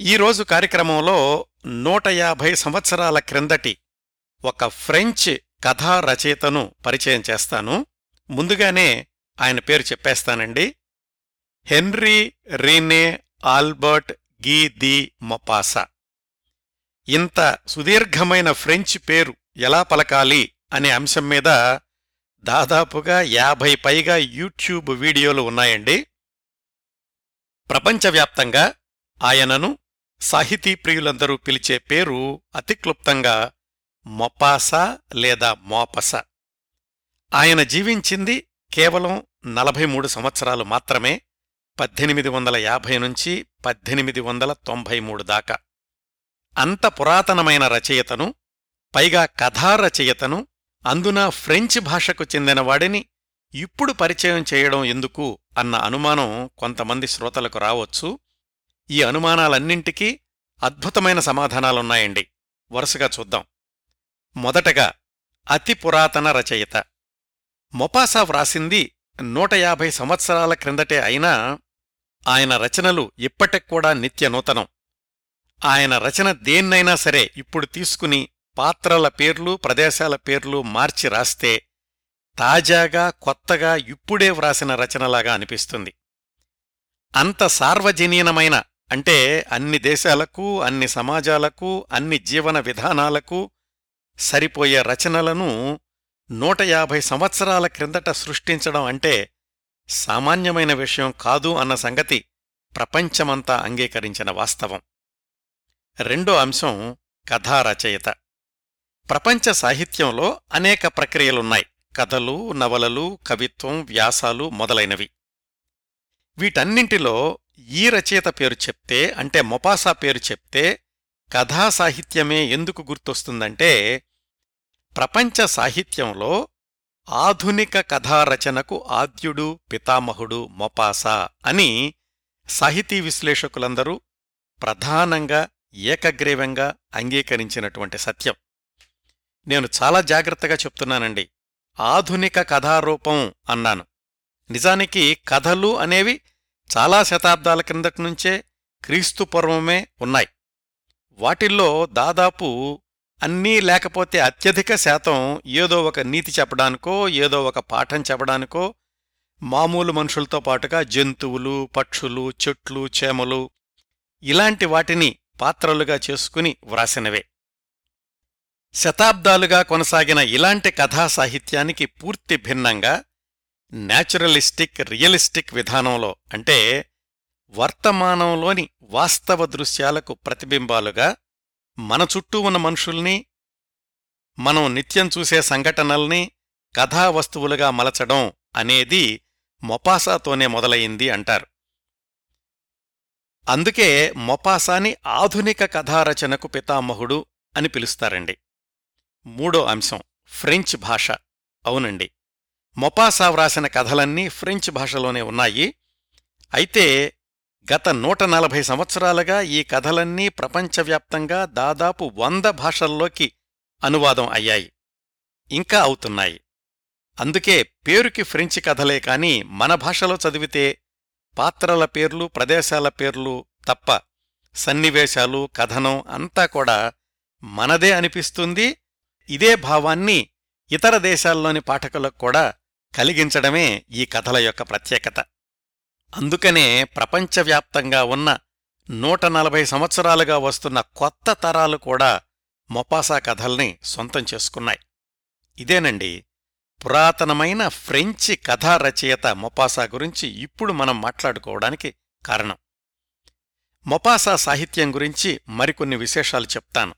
ఈరోజు కార్యక్రమంలో నూట యాభై సంవత్సరాల క్రిందటి ఒక ఫ్రెంచ్ కథా రచయితను పరిచయం చేస్తాను. ముందుగానే ఆయన పేరు చెప్పేస్తానండి. Henri René Albert Guy de Maupassant. ఇంత సుదీర్ఘమైన ఫ్రెంచ్ పేరు ఎలా పలకాలి అనే అంశం మీద దాదాపుగా యాభై పైగా యూట్యూబ్ వీడియోలు ఉన్నాయండి. ప్రపంచవ్యాప్తంగా ఆయనను సాహితీ ప్రియులందరూ పిలిచే పేరు అతి క్లుప్తంగా మొపాసా లేదా మోపస. ఆయన జీవించింది కేవలం నలభై మూడు సంవత్సరాలు మాత్రమే పద్దెనిమిది వందల యాభై నుంచి పద్దెనిమిది వందల తొంభై మూడు దాకా. అంత పురాతనమైన రచయితను పైగా కథారచయితను అందున ఫ్రెంచ్ భాషకు చెందినవాడిని ఇప్పుడు పరిచయం చేయడం ఎందుకు అన్న అనుమానం కొంతమంది శ్రోతలకు రావచ్చు. ఈ అనుమానాలన్నింటికీ అద్భుతమైన సమాధానాలున్నాయండి. వరుసగా చూద్దాం. మొదటగా అతి పురాతన రచయిత. మొపాసా వ్రాసింది నూట యాభై సంవత్సరాల క్రిందటే అయినా ఆయన రచనలు ఇప్పటిక్కూడా నిత్య నూతనం. ఆయన రచన దేన్నైనా సరే ఇప్పుడు తీసుకుని పాత్రల పేర్లు ప్రదేశాల పేర్లు మార్చి రాస్తే తాజాగా కొత్తగా ఇప్పుడే వ్రాసిన రచనలాగా అనిపిస్తుంది. అంత సార్వజనీనమైన అంటే అన్ని దేశాలకు అన్ని సమాజాలకు అన్ని జీవన విధానాలకు సరిపోయే రచనలను నూట యాభై సంవత్సరాల క్రిందట సృష్టించడం అంటే సామాన్యమైన విషయం కాదు అన్న సంగతి ప్రపంచమంతా అంగీకరించిన వాస్తవం. రెండో అంశం కథారచయిత ప్రపంచ సాహిత్యంలో అనేక ప్రక్రియలున్నాయి. కథలు నవలలు కవిత్వం వ్యాసాలు మొదలైనవి. వీటన్నింటిలో ఈ రచయిత పేరు చెప్తే అంటే మొపాసా పేరు చెప్తే కథా సాహిత్యమే ఎందుకు గుర్తొస్తుందంటే ప్రపంచ సాహిత్యంలో ఆధునిక కథారచనకు ఆద్యుడు పితామహుడు మొపాసా అని సాహితీ విశ్లేషకులందరూ ప్రధానంగా ఏకగ్రీవంగా అంగీకరించినటువంటి సత్యం. నేను చాలా జాగ్రత్తగా చెప్తున్నానండి. ఆధునిక కథారూపం అన్నాను. నిజానికి కథలు అనేవి చాలా శతాబ్దాల క్రిందటి నుంచే క్రీస్తు పూర్వమే ఉన్నాయి. వాటిల్లో దాదాపు అన్నీ లేకపోతే అత్యధిక శాతం ఏదో ఒక నీతి చెప్పడానికో ఏదో ఒక పాఠం చెప్పడానికో మామూలు మనుషులతో పాటుగా జంతువులు పక్షులు చెట్లు చేమలు ఇలాంటి వాటిని పాత్రలుగా చేసుకుని వ్రాసినవే. శతాబ్దాలుగా కొనసాగిన ఇలాంటి కథా సాహిత్యానికి పూర్తి భిన్నంగా న్యాచురలిస్టిక్ రియలిస్టిక్ విధానంలో అంటే వర్తమానంలోని వాస్తవ దృశ్యాలకు ప్రతిబింబాలుగా మన చుట్టూ ఉన్న మనుషుల్ని మనం నిత్యం చూసే సంఘటనల్ని కథావస్తువులుగా మలచడం అనేది మొపాసాతోనే మొదలయింది అంటారు. అందుకే మొపాసాని ఆధునిక కథారచనకు పితామహుడు అని పిలుస్తారండి. మూడో అంశం ఫ్రెంచ్ భాష. అవునండి. మొపాసా వ్రాసిన కథలన్నీ ఫ్రెంచ్ భాషలోనే ఉన్నాయి. అయితే గత నూట నలభై సంవత్సరాలుగా ఈ కథలన్నీ ప్రపంచవ్యాప్తంగా దాదాపు వంద భాషల్లోకి అనువాదం అయ్యాయి. ఇంకా అవుతున్నాయి. అందుకే పేరుకి ఫ్రెంచ్ కథలే కాని మన భాషలో చదివితే పాత్రల పేర్లు ప్రదేశాల పేర్లు తప్ప సన్నివేశాలు కథనం అంతా కూడా మనదే అనిపిస్తుంది. ఇదే భావాన్ని ఇతర దేశాల్లోని పాఠకులకు కూడా కలిగించడమే ఈ కథల యొక్క ప్రత్యేకత. అందుకనే ప్రపంచవ్యాప్తంగా ఉన్న నూట నలభై సంవత్సరాలుగా వస్తున్న కొత్త తరాలు కూడా మొపాసా కథల్ని సొంతం చేసుకున్నాయి. ఇదేనండి పురాతనమైన ఫ్రెంచి కథా రచయిత మొపాసా గురించి ఇప్పుడు మనం మాట్లాడుకోవడానికి కారణం. మొపాసా సాహిత్యం గురించి మరికొన్ని విశేషాలు చెప్తాను.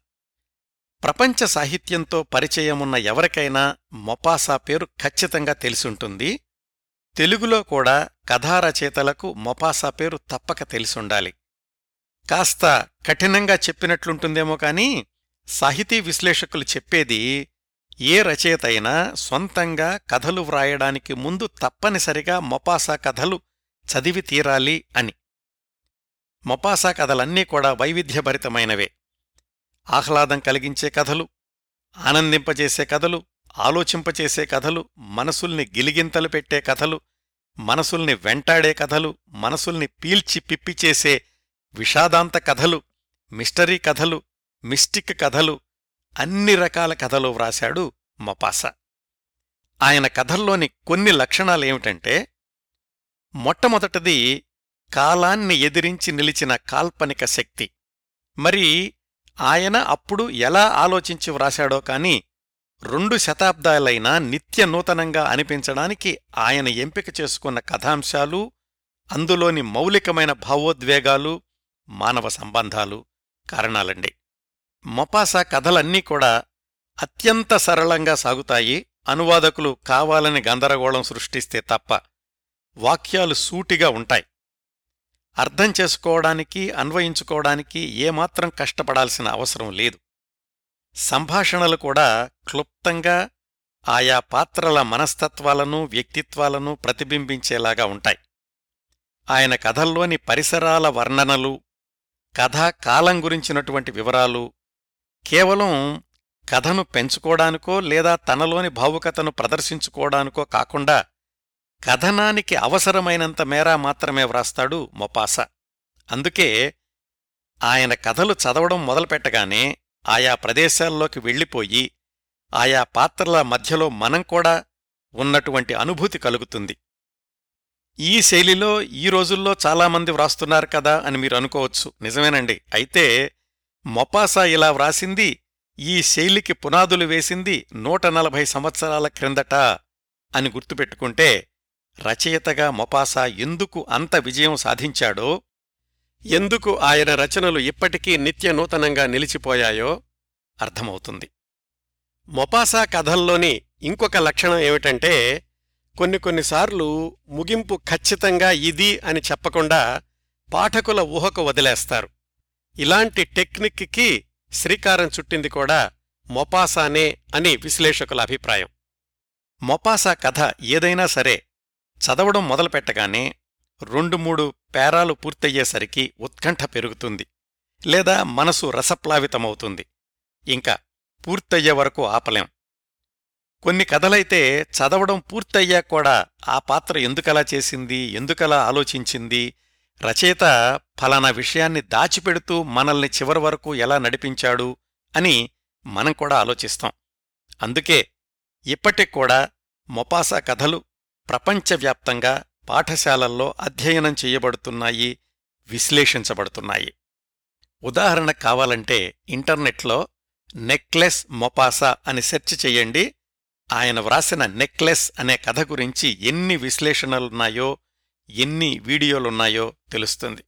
ప్రపంచ సాహిత్యంతో పరిచయమున్న ఎవరికైనా మొపాసా పేరు ఖచ్చితంగా తెలిసుంటుంది. తెలుగులో కూడా కథారచయితలకు మొపాసా పేరు తప్పక తెలిసుండాలి. కాస్త కఠినంగా చెప్పినట్లుంటుందేమో కాని సాహితీ విశ్లేషకులు చెప్పేది ఏ రచయిత అయినా సొంతంగా కథలు వ్రాయడానికి ముందు తప్పనిసరిగా మొపాసా కథలు చదివి తీరాలి అని. మొపాసా కథలన్నీ కూడా వైవిధ్యభరితమైనవే. ఆహ్లాదం కలిగించే కథలు ఆనందింపచేసే కథలు ఆలోచింపచేసే కథలు మనసుల్ని గిలిగింతలు పెట్టే కథలు మనసుల్ని వెంటాడే కథలు మనసుల్ని పీల్చి పిప్పిచేసే విషాదాంత కథలు మిస్టరీ కథలు మిస్టిక్ కథలు అన్ని రకాల కథలు వ్రాశాడు మపాస. ఆయన కథల్లోని కొన్ని లక్షణాలేమిటంటే మొట్టమొదటిది కాలాన్ని ఎదిరించి నిలిచిన కాల్పనిక శక్తి. మరి ఆయన అప్పుడు ఎలా ఆలోచించి వ్రాశాడో కాని రెండు శతాబ్దాలైనా నిత్య నూతనంగా అనిపించడానికి ఆయన ఎంపిక చేసుకున్న కథాంశాలు అందులోని మౌలికమైన భావోద్వేగాలు మానవ సంబంధాలు కారణాలండి. మొపాసా కథలన్నీ కూడా అత్యంత సరళంగా సాగుతాయి. అనువాదకులు కావాలని గందరగోళం సృష్టిస్తే తప్ప వాక్యాలు సూటిగా ఉంటాయి. అర్థం చేసుకోవడానికి అన్వయించుకోవడానికి ఏమాత్రం కష్టపడాల్సిన అవసరం లేదు. సంభాషణలు కూడా క్లుప్తంగా ఆయా పాత్రల మనస్తత్వాలను వ్యక్తిత్వాలను ప్రతిబింబించేలాగా ఉంటాయి. ఆయన కథల్లోని పరిసరాల వర్ణనలు కథా కాలం గురించినటువంటి వివరాలు కేవలం కథను పెంచుకోవడానికో లేదా తనలోని భావుకతను ప్రదర్శించుకోవడానికో కాకుండా కథనానికి అవసరమైనంత మేర మాత్రమే వ్రాస్తాడు మొపాస. అందుకే ఆయన కథలు చదవడం మొదలుపెట్టగానే ఆయా ప్రదేశాల్లోకి వెళ్ళిపోయి ఆయా పాత్రల మధ్యలో మనం కూడా ఉన్నటువంటి అనుభూతి కలుగుతుంది. ఈ శైలిలో ఈ రోజుల్లో చాలామంది వ్రాస్తున్నారు కదా అని మీరు అనుకోవచ్చు. నిజమేనండి. అయితే మొపాసా ఇలా వ్రాసింది ఈ శైలికి పునాదులు వేసింది నూట నలభై సంవత్సరాల క్రిందట అని గుర్తుపెట్టుకుంటే రచయితగా మొపాసా ఎందుకు అంత విజయం సాధించాడో ఎందుకు ఆయన రచనలు ఇప్పటికీ నిత్య నూతనంగా నిలిచిపోయాయో అర్థమవుతుంది. మొపాసా కథల్లోని ఇంకొక లక్షణం ఏమిటంటే కొన్ని కొన్నిసార్లు ముగింపు ఖచ్చితంగా ఇది అని చెప్పకుండా పాఠకుల ఊహకు వదిలేస్తారు. ఇలాంటి టెక్నిక్కి శ్రీకారం చుట్టింది కూడా మొపాసానే అని విశ్లేషకుల అభిప్రాయం. మొపాసా కథ ఏదైనా సరే చదవడం మొదలుపెట్టగానే రెండు మూడు పేరాలు పూర్తయ్యేసరికి ఉత్కంఠ పెరుగుతుంది లేదా మనసు రసప్లావితమవుతుంది. ఇంకా పూర్తయ్యే వరకు ఆపలేం. కొన్ని కథలైతే చదవడం పూర్తయ్యాక కూడా ఆ పాత్ర ఎందుకలా చేసింది ఎందుకలా ఆలోచించింది రచయిత ఫలానా విషయాన్ని దాచిపెడుతూ మనల్ని చివరి వరకు ఎలా నడిపించాడు అని మనం కూడా ఆలోచిస్తాం. అందుకే ఇప్పటికూడా మొపాసా కథలు ప్రపంచవ్యాప్తంగా పాఠశాలల్లో అధ్యయనం చేయబడుతున్నాయి విశ్లేషించబడుతున్నాయి. ఉదాహరణ కావాలంటే ఇంటర్నెట్లో నెక్లెస్ మొపాసా అని సెర్చ్ చెయ్యండి ఆయన వ్రాసిన నెక్లెస్ అనే కథ గురించి ఎన్ని విశ్లేషణలున్నాయో ఎన్ని వీడియోలున్నాయో తెలుస్తుంది.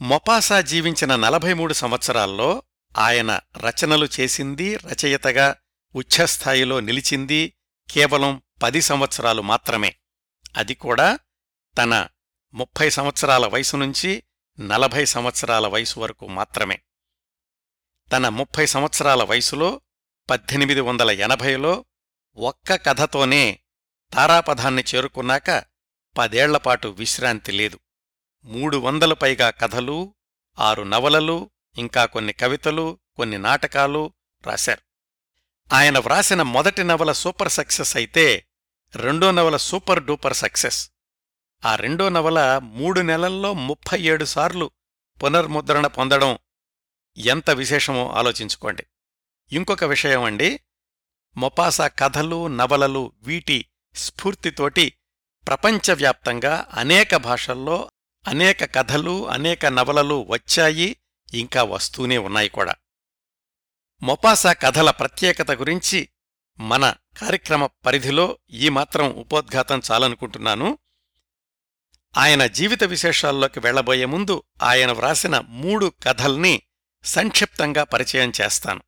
మొపాసా జీవించిన నలభై మూడు సంవత్సరాల్లో ఆయన రచనలు చేసింది రచయితగా ఉచ్ఛస్థాయిలో నిలిచింది కేవలం పది సంవత్సరాలు మాత్రమే. అది కూడా తన ముప్పై సంవత్సరాల వయసు నుంచి నలభై సంవత్సరాల వయసు వరకు మాత్రమే. తన ముప్పై సంవత్సరాల వయసులో పద్దెనిమిది వందల ఎనభైలో ఒక్క కథతోనే తారాపథాన్ని చేరుకున్నాక పదేళ్ళపాటు విశ్రాంతి లేదు. మూడు వందలు పైగా కథలు ఆరు నవలలు ఇంకా కొన్ని కవితలు కొన్ని నాటకాలు రాశారు. ఆయన వ్రాసిన మొదటి నవల సూపర్ సక్సెస్ అయితే రెండో నవల సూపర్ డూపర్ సక్సెస్. ఆ రెండో నవల మూడు నెలల్లో ముప్పై ఏడు సార్లు పునర్ముద్రణ పొందడం ఎంత విశేషమో ఆలోచించుకోండి. ఇంకొక విషయం అండి మొపాసా కథలు నవలలు వీటి స్ఫూర్తితోటి ప్రపంచవ్యాప్తంగా అనేక భాషల్లో అనేక కథలు అనేక నవలలు వచ్చాయి ఇంకా వస్తూనే ఉన్నాయి కూడా. మొపాసా కథల ప్రత్యేకత గురించి మన కార్యక్రమ పరిధిలో ఈ మాత్రం ఉపోద్ఘాతం చాలనుకుంటున్నాను. ఆయన జీవిత విశేషాల్లోకి వెళ్ళబోయే ముందు ఆయన వ్రాసిన మూడు కథల్ని సంక్షిప్తంగా పరిచయం చేస్తాను.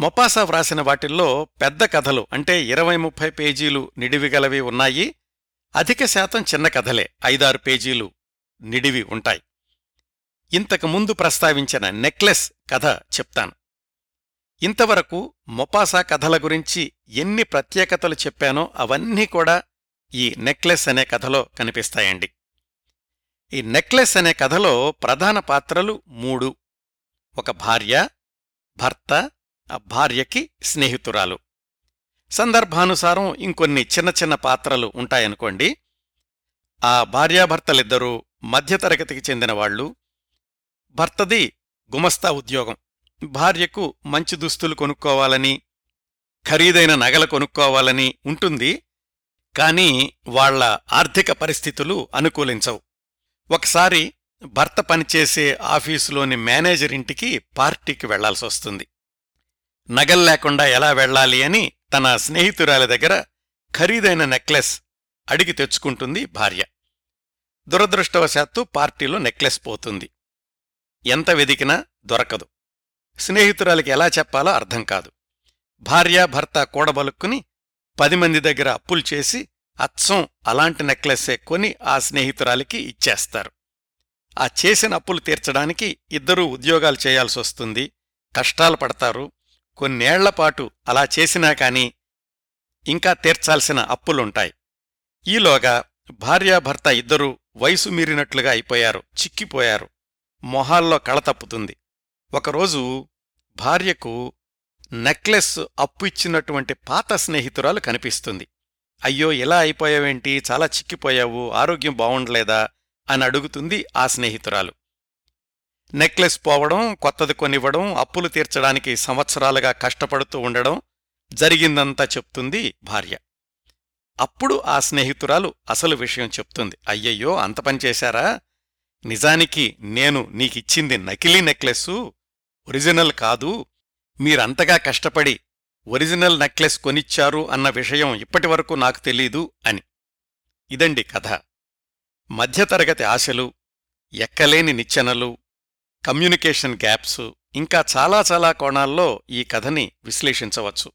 మొపాసా వ్రాసిన వాటిల్లో పెద్ద కథలు అంటే ఇరవై ముప్పై పేజీలు నిడివిగలవి ఉన్నాయి. అధిక శాతం చిన్న కథలే ఐదారు పేజీలు నిడివి ఉంటాయి. ఇంతకు ముందు ప్రస్తావించిన నెక్లెస్ కథ చెప్తాను. ఇంతవరకు మొపాసా కథల గురించి ఎన్ని ప్రత్యేకతలు చెప్పానో అవన్నీ కూడా ఈ నెక్లెస్ అనే కథలో కనిపిస్తాయండి. ఈ నెక్లెస్ అనే కథలో ప్రధాన పాత్రలు మూడు. ఒక భార్య భర్త ఆ భార్యకి స్నేహితురాలు. సందర్భానుసారం ఇంకొన్ని చిన్న చిన్న పాత్రలు ఉంటాయనుకోండి. ఆ భార్యాభర్తలిద్దరూ మధ్యతరగతికి చెందినవాళ్ళు భర్తది గుమస్తా ఉద్యోగం. భార్యకు మంచి దుస్తులు కొనుక్కోవాలని ఖరీదైన నగలు కొనుక్కోవాలని ఉంటుంది కాని వాళ్ళ ఆర్థిక పరిస్థితులు అనుకూలించవు. ఒకసారి భర్త పనిచేసే ఆఫీసులోని మేనేజర్ ఇంటికి పార్టీకి వెళ్ళాల్సొస్తుంది నగల్లేకుండా ఎలా వెళ్ళాలి అని తన స్నేహితురాలి దగ్గర ఖరీదైన నెక్లెస్ అడిగి తెచ్చుకుంటుంది భార్య. దురదృష్టవశాత్తు పార్టీలో నెక్లెస్ పోతుంది. ఎంత వెదికినా దొరకదు. స్నేహితురాలికి ఎలా చెప్పాలో అర్థం కాదు. భార్యాభర్త కూడబలుక్కుని పది మంది దగ్గర అప్పులు చేసి అచ్చం అలాంటి నెక్లెస్సే కొని ఆ స్నేహితురాలికి ఇచ్చేస్తారు. ఆ చేసిన అప్పులు తీర్చడానికి ఇద్దరూ ఉద్యోగాలు చేయాల్సొస్తుంది కష్టాలు పడతారు. కొన్నేళ్ళపాటు అలా చేసినా కాని ఇంకా తీర్చాల్సిన అప్పులుంటాయి. ఈలోగా భార్యాభర్త ఇద్దరూ వయసు మీరినట్లుగా అయిపోయారు. చిక్కిపోయారు. మొహాల్లో కళతప్పుతుంది ఒకరోజు భార్యకు నెక్లెస్ అప్పు ఇచ్చినటువంటి పాత స్నేహితురాలు కనిపిస్తుంది. అయ్యో ఇలా అయిపోయావేంటి? చాలా చిక్కిపోయావు. ఆరోగ్యం బావుండలేదా అని అడుగుతుంది ఆ స్నేహితురాలు. నెక్లెస్ పోవడం కొత్తది కొనివ్వడం అప్పులు తీర్చడానికి సంవత్సరాలుగా కష్టపడుతూ ఉండడం జరిగిందంతా చెప్తుంది భార్య. అప్పుడు ఆ స్నేహితురాలు అసలు విషయం చెప్తుంది. అయ్యయ్యో అంత పనిచేశారా నిజానికి నేను నీకిచ్చింది నకిలీ నెక్లెస్సు. ఒరిజినల్ కాదు మీరంతగా కష్టపడి ఒరిజినల్ నెక్లెస్ కొనిచ్చారు అన్న విషయం ఇప్పటివరకు నాకు తెలీదు అని. ఇదండి కథ. మధ్యతరగతి ఆశలు ఎక్కలేని నిచ్చెనలు కమ్యూనికేషన్ గ్యాప్స్ ఇంకా చాలా చాలా కోణాల్లో ఈ కథని విశ్లేషించవచ్చు.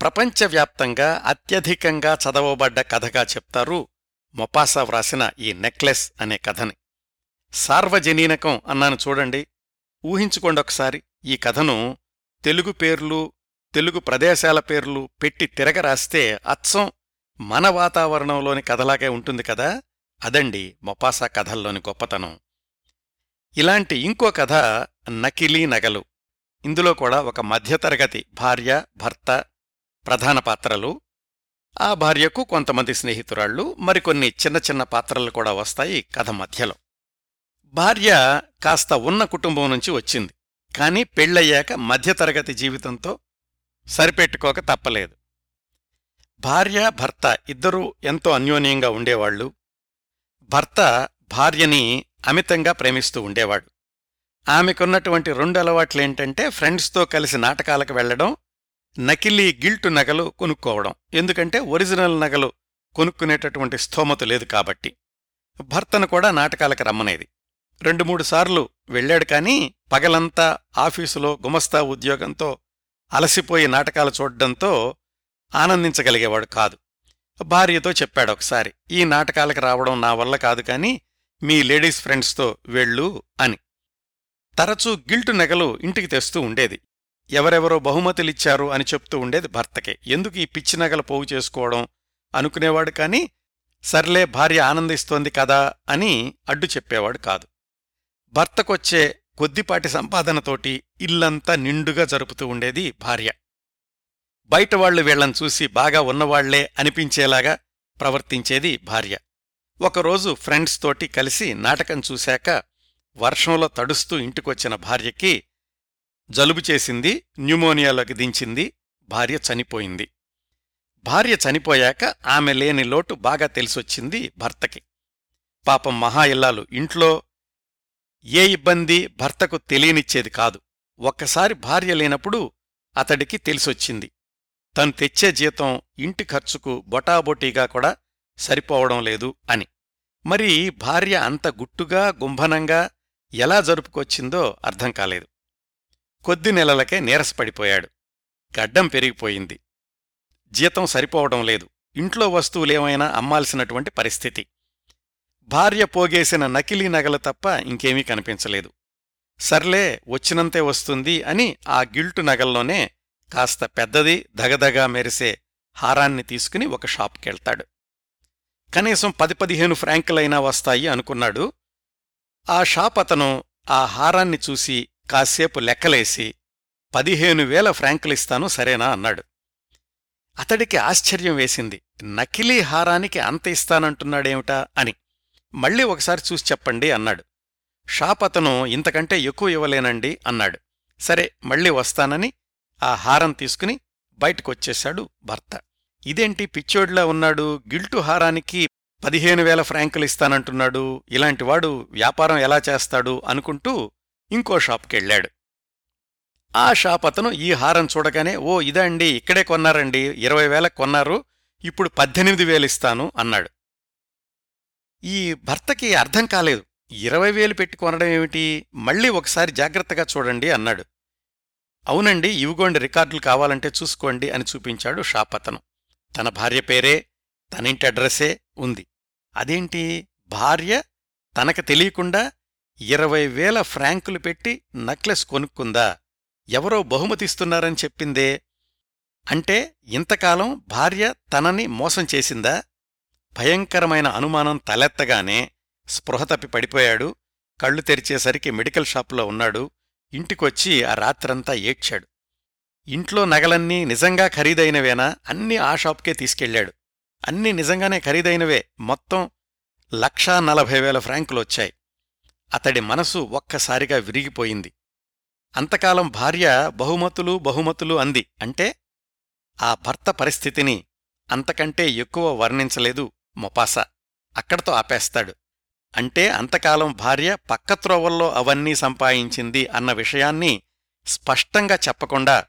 ప్రపంచవ్యాప్తంగా అత్యధికంగా చదవబడ్డ కథగా చెప్తారు మొపాసా వ్రాసిన ఈ నెక్లెస్ అనే కథని. సార్వజనీనకం అన్నాను చూడండి. ఊహించుకోండొకసారి ఈ కథను తెలుగు పేర్లు తెలుగు ప్రదేశాల పేర్లు పెట్టి తిరగరాస్తే అచ్చం మన వాతావరణంలోని కథలాగే ఉంటుంది కదా? అదండి మొపాసా కథల్లోని గొప్పతనం. ఇలాంటి ఇంకో కథ నకిలీ నగలు. ఇందులో కూడా ఒక మధ్యతరగతి భార్య భర్త ప్రధాన పాత్రలు. ఆ భార్యకు కొంతమంది స్నేహితురాళ్ళు మరికొన్ని చిన్న చిన్న పాత్రలు కూడా వస్తాయి కథ మధ్యలో. భార్య కాస్త ఉన్న కుటుంబం నుంచి వచ్చింది. కాని పెళ్ళయ్యాక మధ్యతరగతి జీవితంతో సరిపెట్టుకోక తప్పలేదు. భార్య భర్త ఇద్దరూ ఎంతో అన్యోన్యంగా ఉండేవాళ్ళు భర్త భార్యని అమితంగా ప్రేమిస్తూ ఉండేవాడు. ఆమెకున్నటువంటి రెండు అలవాట్లేంటంటే ఫ్రెండ్స్తో కలిసి నాటకాలకు వెళ్ళడం నకిలీ గిల్టు నగలు కొనుక్కోవడం. ఎందుకంటే ఒరిజినల్ నగలు కొనుక్కునేటటువంటి స్థోమత లేదు కాబట్టి. భర్తను కూడా నాటకాలకు రమ్మనేది. రెండు మూడు సార్లు వెళ్ళాడు కాని పగలంతా ఆఫీసులో గుమస్తా ఉద్యోగంతో అలసిపోయి నాటకాలు చూడ్డంతో ఆనందించగలిగేవాడు కాదు. భార్యతో చెప్పాడు ఒకసారి ఈ నాటకాలకు రావడం నా వల్ల కాదు కాని మీ లేడీస్ ఫ్రెండ్స్తో వెళ్ళు అని. తరచూ గిల్టు నెగలు ఇంటికి తెస్తూ ఉండేది. ఎవరెవరో బహుమతులిచ్చారు అని చెప్తూ ఉండేది భర్తకే. ఎందుకు ఈ పిచ్చి నగలు పోగు చేసుకోవడం అనుకునేవాడు కాని సర్లే భార్య ఆనందిస్తోంది కదా అని అడ్డు చెప్పేవాడు కాదు. భర్తకొచ్చే కొద్దిపాటి సంపాదనతోటి ఇల్లంతా నిండుగా జరుపుతూ ఉండేది భార్య. బయటవాళ్ళు వీళ్ళను చూసి బాగా ఉన్నవాళ్ళే అనిపించేలాగా ప్రవర్తించేది భార్య. ఒకరోజు ఫ్రెండ్స్ తోటి కలిసి నాటకం చూశాక వర్షంలో తడుస్తూ ఇంటికొచ్చిన భార్యకి జలుబు చేసింది న్యూమోనియాలోకి దించింది భార్య చనిపోయింది. భార్య చనిపోయాక ఆమె లేని లోటు బాగా తెలిసొచ్చింది భర్తకి. పాపం మహా ఇల్లాలు ఇంట్లో ఏ ఇబ్బంది భర్తకు తెలియనిచ్చేది కాదు. ఒక్కసారి భార్య లేనప్పుడు అతడికి తెలిసొచ్చింది. తను తెచ్చే జీతం ఇంటి ఖర్చుకు బొటాబొటీగా కూడా సరిపోవడం లేదు అని. మరి భార్య అంత గుట్టుగా గుంభనంగా ఎలా జరుపుకొచ్చిందో అర్థం కాలేదు. కొద్ది నెలలకే నీరసపడిపోయాడు. గడ్డం పెరిగిపోయింది. జీతం సరిపోవడం లేదు. ఇంట్లో వస్తువులేమైనా అమ్మాల్సినటువంటి పరిస్థితి. భార్య పోగేసిన నకిలీ నగలు తప్ప ఇంకేమీ కనిపించలేదు. సర్లే వచ్చినంతే వస్తుంది అని ఆ గిల్టు నగల్లోనే కాస్త పెద్దది దగదగా మెరిసే హారాన్ని తీసుకుని ఒక షాప్కెళ్తాడు. కనీసం పది పదిహేను ఫ్రాంకులైనా వస్తాయి అనుకున్నాడు. ఆ షాప్ అతను ఆ హారాన్ని చూసి కాసేపు లెక్కలేసి పదిహేను వేల ఫ్రాంకులిస్తాను సరేనా అన్నాడు. అతడికి ఆశ్చర్యం వేసింది. నకిలీ హారానికి అంత ఇస్తానంటున్నాడేమిటా అని. మళ్ళీ ఒకసారి చూసి చెప్పండి అన్నాడు. షాప్ అతను ఇంతకంటే ఎక్కువ ఇవ్వలేనండి అన్నాడు. సరే మళ్ళీ వస్తానని ఆ హారం తీసుకుని బయటకొచ్చేశాడు భర్త. ఇదేంటి పిచ్చోడ్లా ఉన్నాడు గిల్టు హారానికి పదిహేను వేల ఫ్రాంకులు ఇస్తానంటున్నాడు ఇలాంటివాడు వ్యాపారం ఎలా చేస్తాడు అనుకుంటూ ఇంకో షాప్కెళ్ళాడు. ఆ షాప్ అతను ఈ హారం చూడగానే ఓ ఇదండి ఇక్కడే కొన్నారండి ఇరవై వేలకు కొన్నారు ఇప్పుడు పద్దెనిమిది వేలిస్తాను అన్నాడు. ఈ భర్తకి అర్థం కాలేదు. ఇరవై వేలు పెట్టి కొనడం ఏమిటి? మళ్ళీ ఒకసారి జాగ్రత్తగా చూడండి అన్నాడు. అవునండి ఇవిగోండి రికార్డులు కావాలంటే చూసుకోండి అని చూపించాడు షాప్ అతను. తన భార్య పేరే తనింటి అడ్రస్సే ఉంది. అదేంటి? భార్య తనకు తెలియకుండా ఇరవై వేల ఫ్రాంకులు పెట్టి నక్లెస్ కొనుక్కుందా? ఎవరో బహుమతిస్తున్నారని చెప్పిందే? అంటే ఇంతకాలం భార్య తనని మోసం చేసిందా? భయంకరమైన అనుమానం తలెత్తగానే స్పృహ తప్పి పడిపోయాడు. కళ్ళు తెరిచేసరికి మెడికల్ షాపులో ఉన్నాడు. ఇంటికొచ్చి ఆ రాత్రంతా ఏడ్చాడు. ఇంట్లో నగలన్నీ నిజంగా ఖరీదైనవేనా? అన్నీ ఆ షాప్కే తీసుకెళ్ళాడు. అన్నీ నిజంగానే ఖరీదైనవే. మొత్తం లక్షా నలభై వేల ఫ్రాంకులొచ్చాయి అతడి మనసు ఒక్కసారిగా విరిగిపోయింది. అంతకాలం భార్య బహుమతులు బహుమతులు అంది. అంటే ఆ భర్త పరిస్థితిని అంతకంటే ఎక్కువ వర్ణించలేదు. మొపాస అక్కడతో ఆపేస్తాడు. అంటే అంతకాలం భార్య పక్కత్రోవల్లో అవన్నీ సంపాదించింది అన్న విషయాన్ని స్పష్టంగా చెప్పకుండా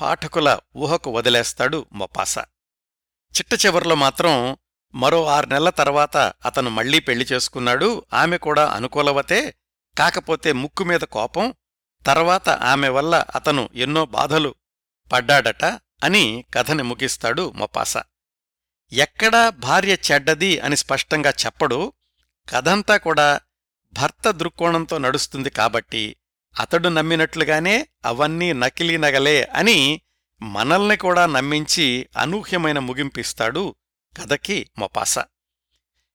పాఠకుల ఊహకు వదిలేస్తాడు మొపాస. చిట్ట చివర్లో మాత్రం మరో ఆరు నెలల తర్వాత అతను మళ్ళీ పెళ్ళి చేసుకున్నాడు. ఆమె కూడా అనుకూలవతే కాకపోతే ముక్కు మీద కోపం తర్వాత ఆమె వల్ల అతను ఎన్నో బాధలు పడ్డాడట అని కథని ముగిస్తాడు మొపాస. ఎక్కడా భార్య చెడ్డది అని స్పష్టంగా చెప్పడు. కథంతా కూడా భర్త దృక్కోణంతో నడుస్తుంది కాబట్టి అతడు నమ్మినట్లుగానే అవన్నీ నకిలీ నగలే అని మనల్ని కూడా నమ్మించి అనూహ్యమైన ముగింపిస్తాడు కథకి మొపాస.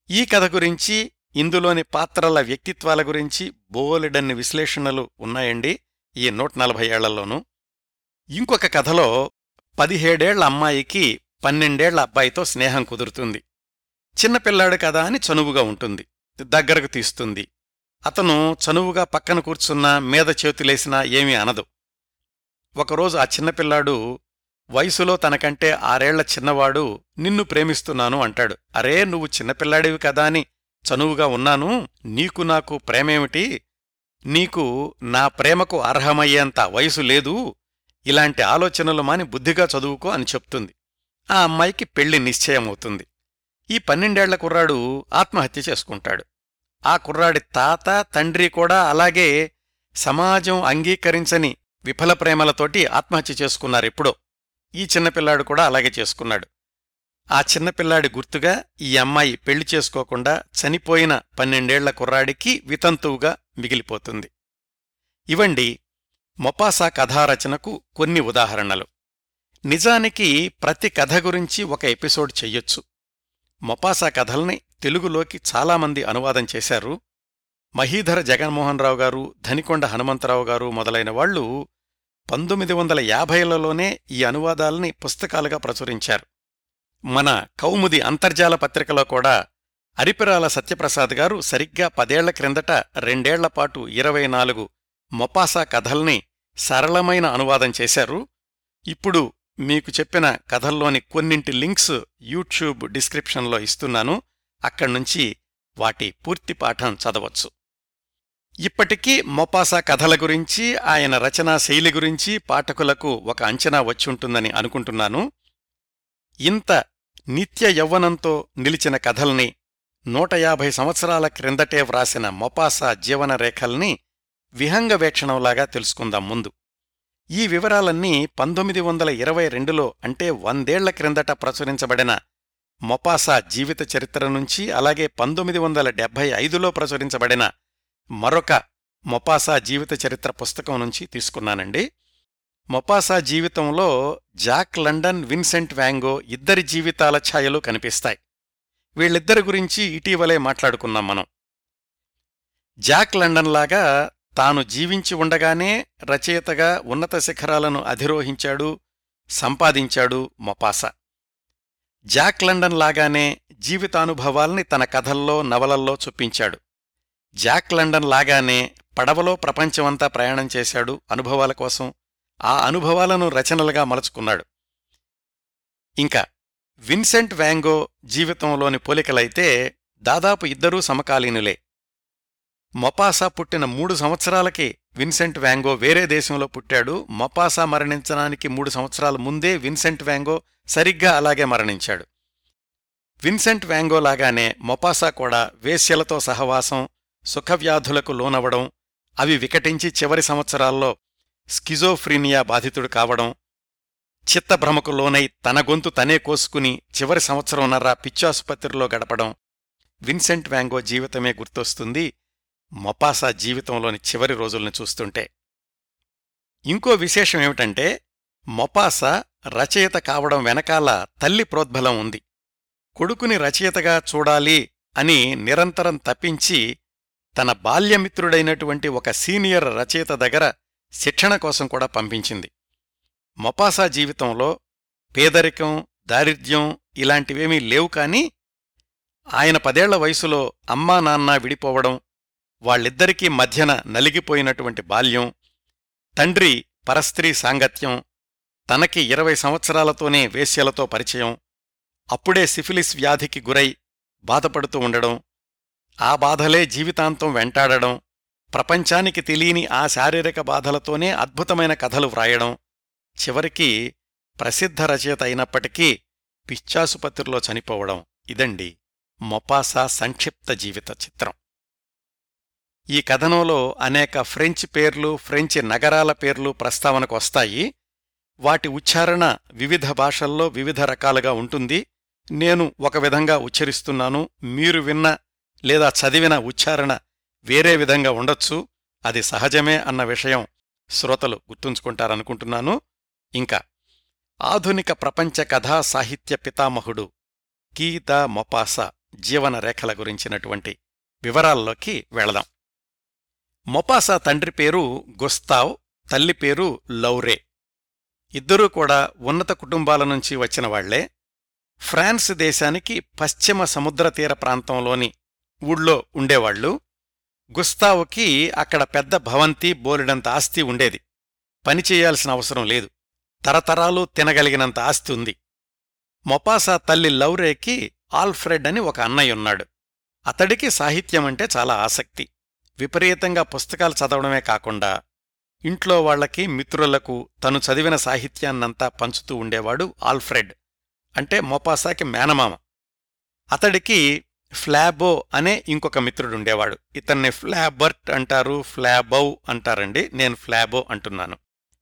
ఈ కథ గురించి ఇందులోని పాత్రల వ్యక్తిత్వాల గురించి బోలెడన్ని విశ్లేషణలు ఉన్నాయండి ఈ నూట నలభై ఏళ్ళలోనూ. ఇంకొక కథలో పదిహేడేళ్ళ అమ్మాయికి పన్నెండేళ్ళ అబ్బాయితో స్నేహం కుదురుతుంది. చిన్నపిల్లాడు కదా అని చనువుగా ఉంటుంది. దగ్గరకు తీస్తుంది. అతను చనువుగా పక్కన కూర్చున్నా మీద చేతులేసినా ఏమీ అనదు. ఒకరోజు ఆ చిన్నపిల్లాడు వయసులో తనకంటే ఆరేళ్ళ చిన్నవాడు నిన్ను ప్రేమిస్తున్నాను అంటాడు. అరే నువ్వు చిన్నపిల్లాడివి కదా అని చనువుగా ఉన్నాను. నీకు నాకు ప్రేమేమిటి? నీకు నా ప్రేమకు అర్హమయ్యేంత వయసు లేదు. ఇలాంటి ఆలోచనలు మాని బుద్ధిగా చదువుకో అని చెప్తుంది. ఆ అమ్మాయికి పెళ్ళి నిశ్చయమవుతుంది. ఈ పన్నెండేళ్ళ కుర్రాడు ఆత్మహత్య చేసుకుంటాడు. ఆ కుర్రాడి తాత తండ్రి కూడా అలాగే సమాజం అంగీకరించని విఫల ప్రేమలతోటి ఆత్మహత్య చేసుకున్నారెప్పుడో ఈ చిన్నపిల్లాడు కూడా అలాగే చేసుకున్నాడు. ఆ చిన్నపిల్లాడి గుర్తుగా ఈ అమ్మాయి పెళ్ళి చేసుకోకుండా చనిపోయిన పన్నెండేళ్ళ కుర్రాడికి వితంతువుగా మిగిలిపోతుంది. ఇవండి మొపాసా కథారచనకు కొన్ని ఉదాహరణలు. నిజానికి ప్రతి కథ గురించి ఒక ఎపిసోడ్ చెయ్యొచ్చు. మొపాసా కథల్ని తెలుగులోకి చాలామంది అనువాదం చేశారు. మహీధర జగన్మోహన్ రావు గారు ధనికొండ హనుమంతరావు గారు మొదలైన వాళ్ళు పంతొమ్మిది వందల యాభైలలోనే ఈ అనువాదాల్ని పుస్తకాలుగా ప్రచురించారు. మన కౌముది అంతర్జాల పత్రికలో కూడా అరిపిరాల సత్యప్రసాద్ గారు సరిగ్గా పదేళ్ళ క్రిందట రెండేళ్ళపాటు ఇరవై నాలుగు మొపాసా కథల్ని సరళమైన అనువాదం చేశారు. ఇప్పుడు మీకు చెప్పిన కథల్లోని కొన్నింటి లింక్స్ యూట్యూబ్ డిస్క్రిప్షన్లో ఇస్తున్నాను. అక్కడ్నుంచి వాటి పూర్తి పాఠం చదవచ్చు. ఇప్పటికీ మొపాసా కథల గురించి ఆయన రచనా శైలి గురించి పాఠకులకు ఒక అంచనా వచ్చుంటుందని అనుకుంటున్నాను. ఇంత నిత్య యవ్వనంతో నిలిచిన కథల్ని నూట యాభై సంవత్సరాల క్రిందటే వ్రాసిన మొపాసా జీవనరేఖల్ని విహంగవేక్షణంలాగా తెలుసుకుందాం ముందు. ఈ వివరాలన్నీ పంతొమ్మిది వందల ఇరవై రెండులో అంటే వందేళ్ళ క్రిందట ప్రచురించబడిన మొపాసా జీవిత చరిత్ర నుంచి అలాగే పంతొమ్మిది వందల డెబ్భై ఐదులో ప్రచురించబడిన మరొక మొపాసా జీవిత చరిత్ర పుస్తకం నుంచి తీసుకున్నానండి. మొపాసా జీవితంలో జాక్ లండన్ విన్సెంట్ వ్యాంగో ఇద్దరి జీవితాల ఛాయలు కనిపిస్తాయి. వీళ్ళిద్దరి గురించి ఇటీవలే మాట్లాడుకున్నాం మనం. జాక్ లండన్ లాగా తాను జీవించి ఉండగానే రచయితగా ఉన్నత శిఖరాలను అధిరోహించాడు సంపాదించాడు మొపాసా. జాక్ లండన్ లాగానే జీవితానుభవాల్ని తన కథల్లో నవలల్లో చూపించాడు. జాక్ లండన్ లాగానే పడవలో ప్రపంచమంతా ప్రయాణం చేశాడు అనుభవాల కోసం ఆ అనుభవాలను రచనలుగా మలుచుకున్నాడు. ఇంకా విన్సెంట్ వ్యాంగో జీవితంలోని పోలికలైతే దాదాపు ఇద్దరూ సమకాలీనులే. మొపాసా పుట్టిన మూడు సంవత్సరాలకి విన్సెంట్ వ్యాంగో వేరే దేశంలో పుట్టాడు. మొపాసా మరణించడానికి మూడు సంవత్సరాల ముందే విన్సెంట్ వ్యాంగో సరిగ్గా అలాగే మరణించాడు. విన్సెంట్ వ్యాంగో లాగానే మొపాసా కూడా వేశ్యలతో సహవాసం సుఖవ్యాధులకు లోనవడం అవి వికటించి చివరి సంవత్సరాల్లో స్కిజోఫ్రీనియా బాధితుడు కావడం చిత్తభ్రమకు లోనై తన గొంతు తనే కోసుకుని చివరి సంవత్సరంన్నర పిచ్చాసుపత్రిలో గడపడం విన్సెంట్ వ్యాంగో జీవితమే గుర్తొస్తుంది. మొపాసా జీవితంలోని చివరి రోజుల్ని చూస్తుంటే. ఇంకో విశేషం ఏమిటంటే మొపాసా రచయిత కావడం వెనకాల తల్లి ప్రోద్బలం ఉంది. కొడుకుని రచయితగా చూడాలి అని నిరంతరం తప్పించి తన బాల్యమిత్రుడైనటువంటి ఒక సీనియర్ రచయిత దగ్గర శిక్షణ కోసం కూడా పంపించింది. మొపాసా జీవితంలో పేదరికం దారిద్ర్యం ఇలాంటివేమీ లేవు కాని ఆయన పదేళ్ళ వయసులో అమ్మా నాన్న విడిపోవడం వాళ్ళిద్దరికీ మధ్యన నలిగిపోయినటువంటి బాల్యం తండ్రి పరస్త్రీ సాంగత్యం తనకి ఇరవై సంవత్సరాలతోనే వేశ్యలతో పరిచయం అప్పుడే సిఫిలిస్ వ్యాధికి గురై బాధపడుతూ ఉండడం ఆ బాధలే జీవితాంతం వెంటాడడం ప్రపంచానికి తెలియని ఆ శారీరక బాధలతోనే అద్భుతమైన కథలు వ్రాయడం చివరికి ప్రసిద్ధ రచయిత అయినప్పటికీ పిచ్చాసుపత్రిలో చనిపోవడం. ఇదండి మొపాసా సంక్షిప్త జీవిత చిత్రం. ఈ కథనంలో అనేక ఫ్రెంచ్ పేర్లు ఫ్రెంచ్ నగరాల పేర్లు ప్రస్తావనకు వస్తాయి. వాటి ఉచ్చారణ వివిధ భాషల్లో వివిధ రకాలుగా ఉంటుంది. నేను ఒక విధంగా ఉచ్చరిస్తున్నాను. మీరు విన్న లేదా చదివిన ఉచ్చారణ వేరే విధంగా ఉండొచ్చు. అది సహజమే అన్న విషయం శ్రోతలు గుర్తుంచుకుంటారనుకుంటున్నాను. ఇంకా ఆధునిక ప్రపంచ కథా సాహిత్య పితామహుడు గీత మొపాస జీవన రేఖల గురించినటువంటి వివరాల్లోకి వెళదాం. మొపాసా తండ్రి పేరు గుస్తావ్ తల్లి పేరు లౌరే. ఇద్దరూ కూడా ఉన్నత కుటుంబాల నుంచి వచ్చిన వాళ్ళే. ఫ్రాన్స్ దేశానికి పశ్చిమ సముద్ర తీర ప్రాంతంలోని ఊళ్ళో ఉండేవాళ్ళు. గుస్తావుకి అక్కడ పెద్ద భవంతి బోలెడంత ఆస్తి ఉండేది. పనిచేయాల్సిన అవసరం లేదు. తరతరాలు తినగలిగినంత ఆస్తి ఉంది. మొపాసా తల్లి లౌరేకి ఆల్ఫ్రెడ్ అని ఒక అన్నయ్యున్నాడు అతడికి సాహిత్యమంటే చాలా ఆసక్తి. విపరీతంగా పుస్తకాలు చదవడమే కాకుండా ఇంట్లో వాళ్ళకి మిత్రులకు తను చదివిన సాహిత్యాన్నంతా పంచుతూ ఉండేవాడు ఆల్ఫ్రెడ్ అంటే మొపాసాకి మేనమామ. అతడికి ఫ్లాబో అనే ఇంకొక మిత్రుడుండేవాడు ఇతన్ని ఫ్లాబర్ట్ అంటారు ఫ్లాబౌ అంటారండి. నేను ఫ్లాబో అంటున్నాను.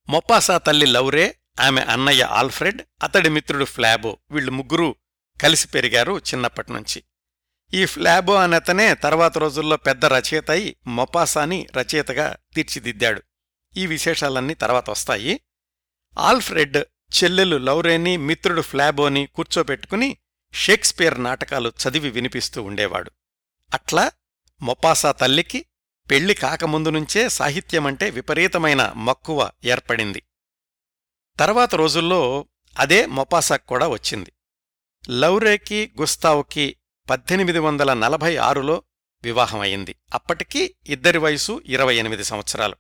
మొపాసా తల్లి లౌరే ఆమె అన్నయ్య ఆల్ఫ్రెడ్ అతడి మిత్రుడు ఫ్లాబో. వీళ్ళు ముగ్గురూ కలిసి పెరిగారు చిన్నప్పటినుంచి ఈ ఫ్లాబో అనతనే తర్వాత రోజుల్లో పెద్ద రచయిత అయి మొపాసాని రచయితగా తీర్చిదిద్దాడు. ఈ విశేషాలన్నీ తర్వాత వస్తాయి. ఆల్ఫ్రెడ్ చెల్లెలు లౌరేని మిత్రుడు ఫ్లాబోని కూర్చోపెట్టుకుని షేక్స్పియర్ నాటకాలు చదివి వినిపిస్తూ ఉండేవాడు. అట్లా మొపాసా తల్లికి పెళ్ళి కాకముందు నుంచే సాహిత్యమంటే విపరీతమైన మక్కువ ఏర్పడింది. తర్వాత రోజుల్లో అదే మొపాసాకు కూడా వచ్చింది. లౌరేకి గుస్తావుకి పద్దెనిమిది వందల నలభై ఆరులో వివాహమైంది. అప్పటికీ ఇద్దరి వయసు ఇరవై ఎనిమిది సంవత్సరాలు.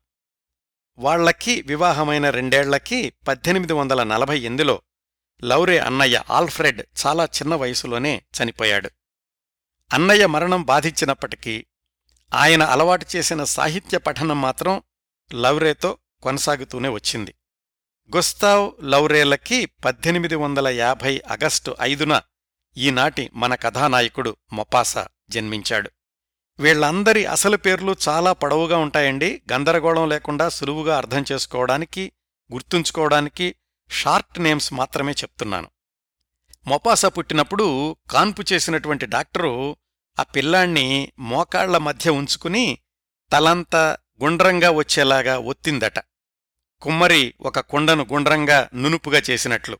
వాళ్ళకి వివాహమైన రెండేళ్ళకి పద్దెనిమిది వందల నలభై ఎనిమిదిలో లౌరే అన్నయ్య ఆల్ఫ్రెడ్ చాలా చిన్న వయసులోనే చనిపోయాడు. అన్నయ్య మరణం బాధించినప్పటికీ ఆయన అలవాటు చేసిన సాహిత్య పఠనం మాత్రం లౌరేతో కొనసాగుతూనే వచ్చింది. గుస్తావ్ లౌరేలకి పద్దెనిమిది వందల యాభై ఆగస్టు ఐదున ఈనాటి మన కథానాయకుడు మొపాసా జన్మించాడు. వీళ్ళందరి అసలు పేర్లు చాలా పొడవుగా ఉంటాయండి. గందరగోళం లేకుండా సులువుగా అర్థం చేసుకోవడానికి గుర్తుంచుకోవడానికి షార్ట్ నేమ్స్ మాత్రమే చెప్తున్నాను. మొపాసా పుట్టినప్పుడు కాన్పు చేసినటువంటి డాక్టరు ఆ పిల్లాణ్ణి మోకాళ్ళ మధ్య ఉంచుకుని తలంతా గుండ్రంగా వచ్చేలాగా ఒత్తిందట. కుమ్మరి ఒక కుండను గుండ్రంగా నునుపుగా చేసినట్లు.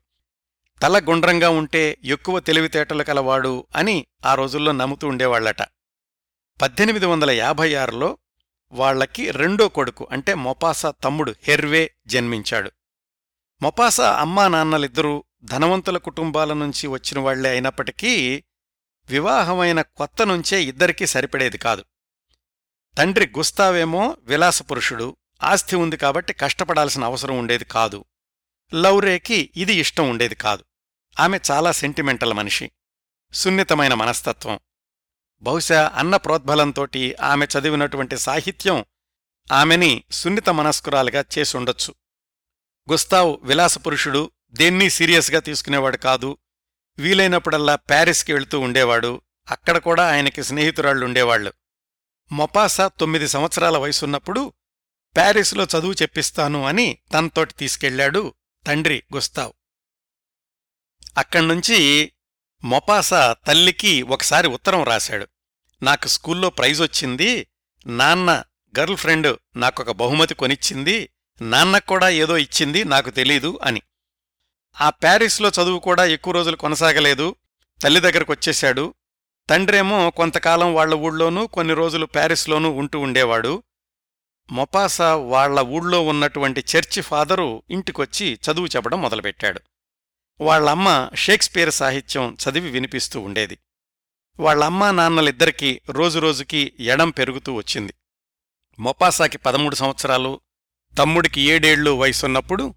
తల గుండ్రంగా ఉంటే ఎక్కువ తెలివితేటలు కలవాడు అని ఆ రోజుల్లో నమ్ముతూ ఉండేవాళ్ళట పద్దెనిమిది వందల యాభై ఆరులో వాళ్ళకి రెండో కొడుకు అంటే మొపాసా తమ్ముడు హెర్వే జన్మించాడు. మొపాసా అమ్మా నాన్నలిద్దరూ ధనవంతుల కుటుంబాల నుంచి వచ్చిన వాళ్ళే అయినప్పటికీ వివాహమైన కొత్త నుంచే ఇద్దరికీ సరిపడేది కాదు. తండ్రి గుస్తావేమో విలాసపురుషుడు ఆస్తి ఉంది కాబట్టి కష్టపడాల్సిన అవసరం ఉండేది కాదు. లౌరేకి ఇది ఇష్టం ఉండేది కాదు. ఆమె చాలా సెంటిమెంటల్ మనిషి. సున్నితమైన మనస్తత్వం. బహుశా అన్న ప్రోద్బలంతోటి ఆమె చదివినటువంటి సాహిత్యం ఆమెని సున్నిత మనస్కురాలుగా చేసుండొచ్చు. గుస్తావ్ విలాసపురుషుడు దేన్నీ సీరియస్గా తీసుకునేవాడు కాదు. వీలైనప్పుడల్లా ప్యారిస్కి వెళ్తూ ఉండేవాడు. అక్కడ కూడా ఆయనకి స్నేహితురాళ్ళుండేవాళ్ళు మొపాసా తొమ్మిది సంవత్సరాల వయసున్నప్పుడు ప్యారిస్లో చదువు చెప్పిస్తాను అని తనతోటి తీసుకెళ్ళాడు తండ్రి గుస్తావ్. అక్కడ్నుంచి మొపాసా తల్లికి ఒకసారి ఉత్తరం రాశాడు. నాకు స్కూల్లో ప్రైజ్ వచ్చింది నాన్న గర్ల్ ఫ్రెండ్ నాకొక బహుమతి కొనిచ్చింది నాన్నక్కూడా ఏదో ఇచ్చింది నాకు తెలీదు అని. ఆ ప్యారిస్లో చదువు కూడా ఎక్కువ రోజులు కొనసాగలేదు తల్లి దగ్గరకొచ్చేశాడు తండ్రేమో కొంతకాలం వాళ్ళ ఊళ్ళోనూ కొన్ని రోజులు ప్యారిస్లోనూ ఉంటూ ఉండేవాడు. మొపాసా వాళ్ళ ఊళ్ళో ఉన్నటువంటి చర్చి ఫాదరు ఇంటికొచ్చి చదువు చెప్పడం మొదలుపెట్టాడు. వాళ్ళమ్మ షేక్స్పియర్ సాహిత్యం చదివి వినిపిస్తూ ఉండేది. వాళ్ళమ్మా నాన్నలిద్దరికీ రోజురోజుకి ఎడం పెరుగుతూ వచ్చింది. మొపాసాకి పదమూడు సంవత్సరాలు తమ్ముడికి ఏడేళ్ళు వయసున్నప్పుడు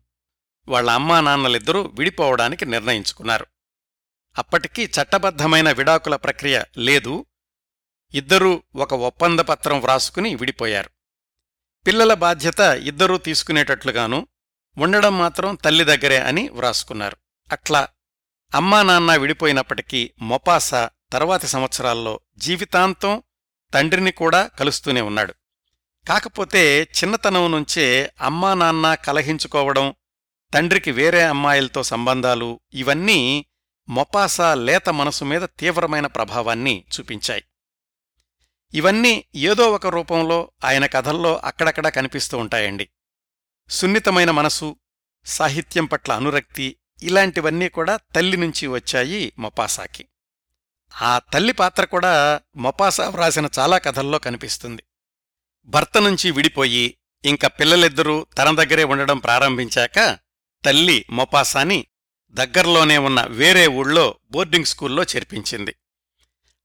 వాళ్ళ అమ్మా నాన్నలిద్దరూ విడిపోవడానికి నిర్ణయించుకున్నారు. అప్పటికీ చట్టబద్ధమైన విడాకుల ప్రక్రియ లేదు. ఇద్దరూ ఒక ఒప్పందపత్రం వ్రాసుకుని విడిపోయారు. పిల్లల బాధ్యత ఇద్దరూ తీసుకునేటట్లుగాను ఉండడం మాత్రం తల్లి దగ్గరే అని వ్రాసుకున్నారు. అట్లా అమ్మా నాన్న విడిపోయినప్పటికీ మొపాసా తర్వాతి సంవత్సరాల్లో జీవితాంతం తండ్రిని కూడా కలుస్తూనే ఉన్నాడు. కాకపోతే చిన్నతనం నుంచే అమ్మా నాన్న కలహించుకోవడం తండ్రికి వేరే అమ్మాయిలతో సంబంధాలు ఇవన్నీ మొపాసా లేత మనసు మీద తీవ్రమైన ప్రభావాన్ని చూపించాయి. ఇవన్నీ ఏదో ఒక రూపంలో ఆయన కథల్లో అక్కడక్కడా కనిపిస్తూ ఉంటాయండి. సున్నితమైన మనసు సాహిత్యం పట్ల అనురక్తి ఇలాంటివన్నీ కూడా తల్లి నుంచి వచ్చాయి మొపాసాకి. ఆ తల్లి పాత్ర కూడా మొపాసా వ్రాసిన చాలా కథల్లో కనిపిస్తుంది. భర్త నుంచి విడిపోయి ఇంక పిల్లలిద్దరూ తన దగ్గరే ఉండడం ప్రారంభించాక తల్లి మొపాసాని దగ్గర్లోనే ఉన్న వేరే ఊళ్ళో బోర్డింగ్ స్కూల్లో చేర్పించింది.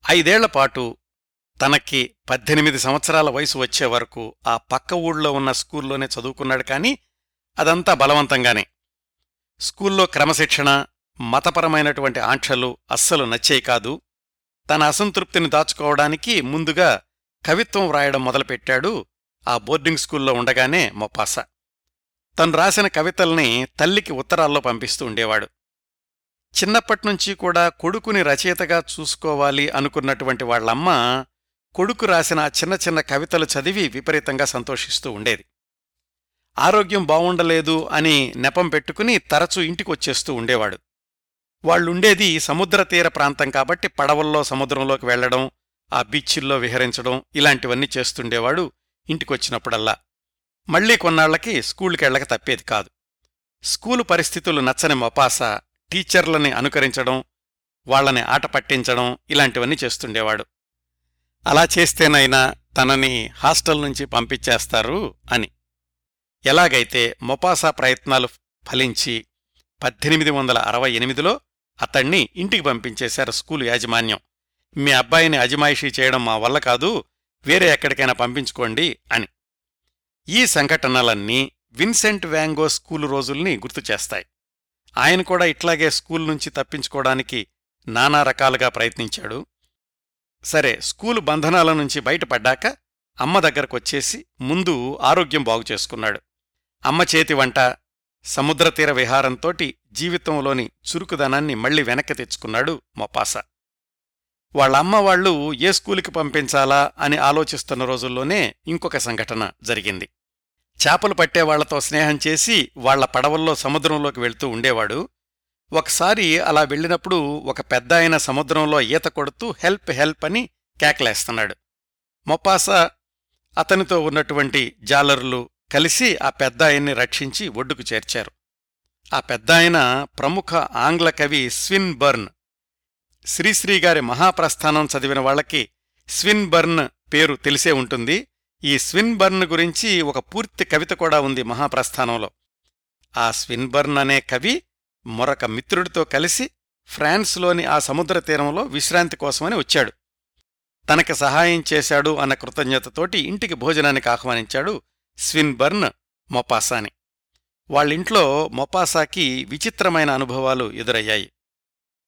ఐదేళ్ళపాటు తనకి పద్దెనిమిది సంవత్సరాల వయసు వచ్చే వరకు ఆ పక్క ఊళ్ళో ఉన్న స్కూల్లోనే చదువుకున్నాడు కాని అదంతా బలవంతంగానే. స్కూల్లో క్రమశిక్షణ మతపరమైనటువంటి ఆంక్షలు అస్సలు నచ్చేయి కాదు. తన అసంతృప్తిని దాచుకోవడానికి ముందుగా కవిత్వం వ్రాయడం మొదలుపెట్టాడు ఆ బోర్డింగ్ స్కూల్లో ఉండగానే మొపాస తను రాసిన కవితల్ని తల్లికి ఉత్తరాల్లో పంపిస్తూ ఉండేవాడు. చిన్నప్పటినుంచి కూడా కొడుకుని రచయితగా చూసుకోవాలి అనుకున్నటువంటి వాళ్ళమ్మ కొడుకు రాసిన చిన్న చిన్న కవితలు చదివి విపరీతంగా సంతోషిస్తూ ఉండేది. ఆరోగ్యం బావుండలేదు అని నెపం పెట్టుకుని తరచూ ఇంటికొచ్చేస్తూ ఉండేవాడు. వాళ్ళుండేది సముద్ర తీర ప్రాంతం కాబట్టి పడవల్లో సముద్రంలోకి వెళ్ళడం ఆ బీచ్ల్లో విహరించడం ఇలాంటివన్నీ చేస్తుండేవాడు ఇంటికొచ్చినప్పుడల్లా. మళ్ళీ కొన్నాళ్ళకి స్కూలుకెళ్ళక తప్పేది కాదు. స్కూలు పరిస్థితులు నచ్చని మొపాస టీచర్లని అనుకరించడం వాళ్ళని ఆట పట్టించడం ఇలాంటివన్నీ చేస్తుండేవాడు. అలా చేస్తేనైనా తనని హాస్టల్ నుంచి పంపించేస్తారు అని. ఎలాగైతే మొపాసా ప్రయత్నాలు ఫలించి పద్దెనిమిది వందల అరవై ఎనిమిదిలో అతణ్ణి ఇంటికి పంపించేశారు స్కూలు యాజమాన్యం. మీ అబ్బాయిని అజమాయిషీ చేయడం మా వల్ల కాదు వేరే ఎక్కడికైనా పంపించుకోండి అని. ఈ సంఘటనలన్నీ విన్సెంట్ వ్యాంగో స్కూలు రోజుల్ని గుర్తుచేస్తాయి ఆయన కూడా ఇట్లాగే స్కూల్ నుంచి తప్పించుకోవడానికి నానా రకాలుగా ప్రయత్నించాడు. సరే స్కూలు బంధనాల నుంచి బయటపడ్డాక అమ్మ దగ్గరకొచ్చేసి ముందు ఆరోగ్యం బాగుచేసుకున్నాడు అమ్మ చేతి వంట సముద్రతీర విహారంతోటి జీవితంలోని చురుకుదనాన్ని మళ్ళీ వెనక్కి తెచ్చుకున్నాడు మొపాస. వాళ్ళమ్మ వాళ్ళు ఏ స్కూలుకి పంపించాలా అని ఆలోచిస్తున్న రోజుల్లోనే ఇంకొక సంఘటన జరిగింది. చేపలు పట్టేవాళ్ళతో స్నేహం చేసి వాళ్ళ పడవల్లో సముద్రంలోకి వెళ్తూ ఉండేవాడు. ఒకసారి అలా వెళ్ళినప్పుడు ఒక పెద్దాయన సముద్రంలో ఈత కొడుతూ హెల్ప్ హెల్ప్ అని కేకలేస్తున్నాడు. మొపాస అతనితో ఉన్నటువంటి జాలరులు కలిసి ఆ పెద్దాయన్ని రక్షించి ఒడ్డుకు చేర్చారు. ఆ పెద్దాయన ప్రముఖ ఆంగ్ల కవి స్విన్ బర్న్. శ్రీశ్రీగారి మహాప్రస్థానం చదివిన వాళ్ళకి స్విన్ బర్న్ పేరు తెలిసే ఉంటుంది. ఈ స్విన్ బర్న్ గురించి ఒక పూర్తి కవిత కూడా ఉంది మహాప్రస్థానంలో. ఆ స్విన్ బర్న్ అనే కవి మరొక మిత్రుడితో కలిసి ఫ్రాన్స్లోని ఆ సముద్ర తీరంలో విశ్రాంతి కోసమని వచ్చాడు. తనకి సహాయం చేశాడు అన్న కృతజ్ఞతతోటి ఇంటికి భోజనానికి ఆహ్వానించాడు స్విన్బర్న్ మొపాసాని. వాళ్ళింట్లో మొపాసాకి విచిత్రమైన అనుభవాలు ఎదురయ్యాయి.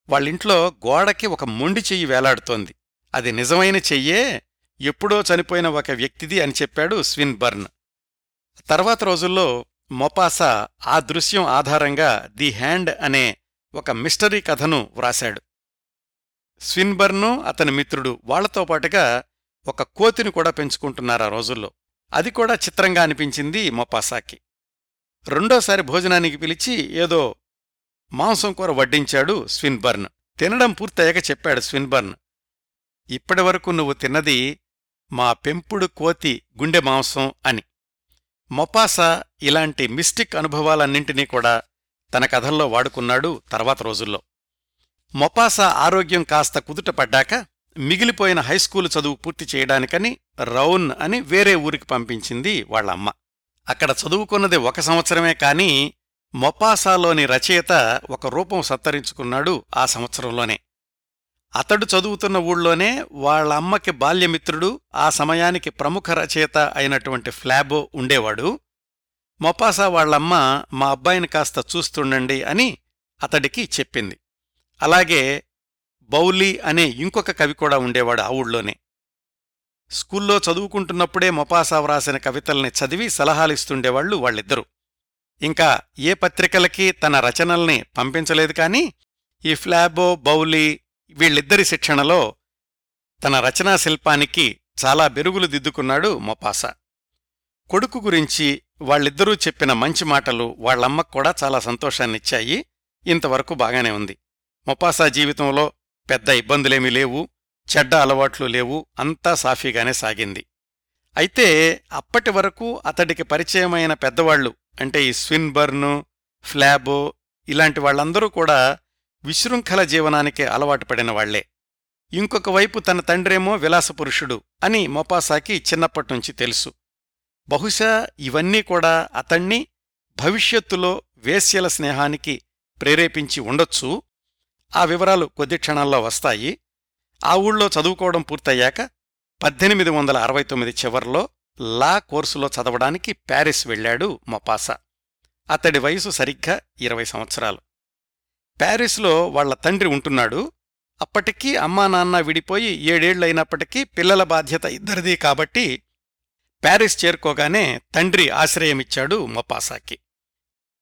వాళ్ళింట్లో గోడకి ఒక మొండి చెయ్యి వేలాడుతోంది. అది నిజమైన చెయ్యే ఎప్పుడో చనిపోయిన ఒక వ్యక్తిది అని చెప్పాడు స్విన్బర్న్. తర్వాత రోజుల్లో మొపాసా ఆ దృశ్యం ఆధారంగా ది హ్యాండ్ అనే ఒక మిస్టరీ కథను వ్రాశాడు. స్విన్బర్ను అతని మిత్రుడు వాళ్ళతో పాటుగా ఒక కోతిని కూడా పెంచుకుంటున్నారు ఆ రోజుల్లో. అది కూడా చిత్రంగా అనిపించింది మొపాసాకి. రెండోసారి భోజనానికి పిలిచి ఏదో మాంసం కూర వడ్డించాడు స్విన్బర్న్. తినడం పూర్తయ్యాక చెప్పాడు స్విన్బర్న్. ఇప్పటివరకు నువ్వు తిన్నది మా పెంపుడు కోతి గుండె మాంసం అని. మొపాసా ఇలాంటి మిస్టిక్ అనుభవాలన్నింటినీ కూడా తన కథల్లో వాడుకున్నాడు తర్వాత రోజుల్లో. మొపాసా ఆరోగ్యం కాస్త కుదుటపడ్డాక మిగిలిపోయిన హైస్కూలు చదువు పూర్తి చేయడానికని రౌన్ అని వేరే ఊరికి పంపించింది వాళ్ళమ్మ. అక్కడ చదువుకున్నది ఒక సంవత్సరమే కాని మొపాసాలోని రచయిత ఒక రూపం సత్తరించుకున్నాడు ఆ సంవత్సరంలోనే. అతడు చదువుతున్న ఊళ్ళోనే వాళ్ళమ్మకి బాల్యమిత్రుడు ఆ సమయానికి ప్రముఖ రచయిత అయినటువంటి ఫ్లాబో ఉండేవాడు. మొపాసా వాళ్ళమ్మ మా అబ్బాయిని కాస్త చూస్తుండండి అని అతడికి చెప్పింది. అలాగే బౌలీ అనే ఇంకొక కవి కూడా ఉండేవాడు ఆ ఊళ్ళోనే. స్కూల్లో చదువుకుంటున్నప్పుడే మొపాసా వ్రాసిన కవితల్ని చదివి సలహాలిస్తుండేవాళ్ళు వాళ్ళిద్దరూ. ఇంకా ఏ పత్రికలకి తన రచనల్ని పంపించలేదు కాని ఈ ఫ్లాబో బౌలీ వీళ్ళిద్దరి శిక్షణలో తన రచనా శిల్పానికి చాలా బెరుగులు దిద్దుకున్నాడు మొపాసా. కొడుకు గురించి వాళ్ళిద్దరూ చెప్పిన మంచి మాటలు వాళ్ళమ్మకు కూడా చాలా సంతోషాన్నిచ్చాయి. ఇంతవరకు బాగానే ఉంది. మొపాసా జీవితంలో పెద్ద ఇబ్బందులేమీ లేవు చెడ్డ అలవాట్లు లేవు అంతా సాఫీగానే సాగింది. అయితే అప్పటి వరకు అతడికి పరిచయమైన పెద్దవాళ్ళు అంటే ఈ స్విన్బర్ను ఫ్లాబో ఇలాంటి వాళ్ళందరూ కూడా విశృంఖల జీవనానికి అలవాటు పడిన వాళ్ళే. ఇంకొక వైపు తన తండ్రేమో విలాసపురుషుడు అని మొపాసాకి చిన్నప్పట్నుంచి తెలుసు. బహుశా ఇవన్నీ కూడా అతణ్ణి భవిష్యత్తులో వేశ్యల స్నేహానికి ప్రేరేపించి ఉండొచ్చు ఆ వివరాలు కొద్ది క్షణాల్లో వస్తాయి. ఆ ఊళ్ళో చదువుకోవడం పూర్తయ్యాక పద్దెనిమిది వందల అరవై తొమ్మిది చివర్లో లా కోర్సులో చదవడానికి ప్యారిస్ వెళ్ళాడు మొపాసా. అతడి వయసు సరిగ్గా ఇరవై సంవత్సరాలు. ప్యారిస్లో వాళ్ళ తండ్రి ఉంటున్నాడు. అప్పటికీ అమ్మా నాన్న విడిపోయి ఏడేళ్ళైనప్పటికీ పిల్లల బాధ్యత ఇద్దరిదీ కాబట్టి ప్యారిస్ చేరుకోగానే తండ్రి ఆశ్రయమిచ్చాడు మొపాసాకి.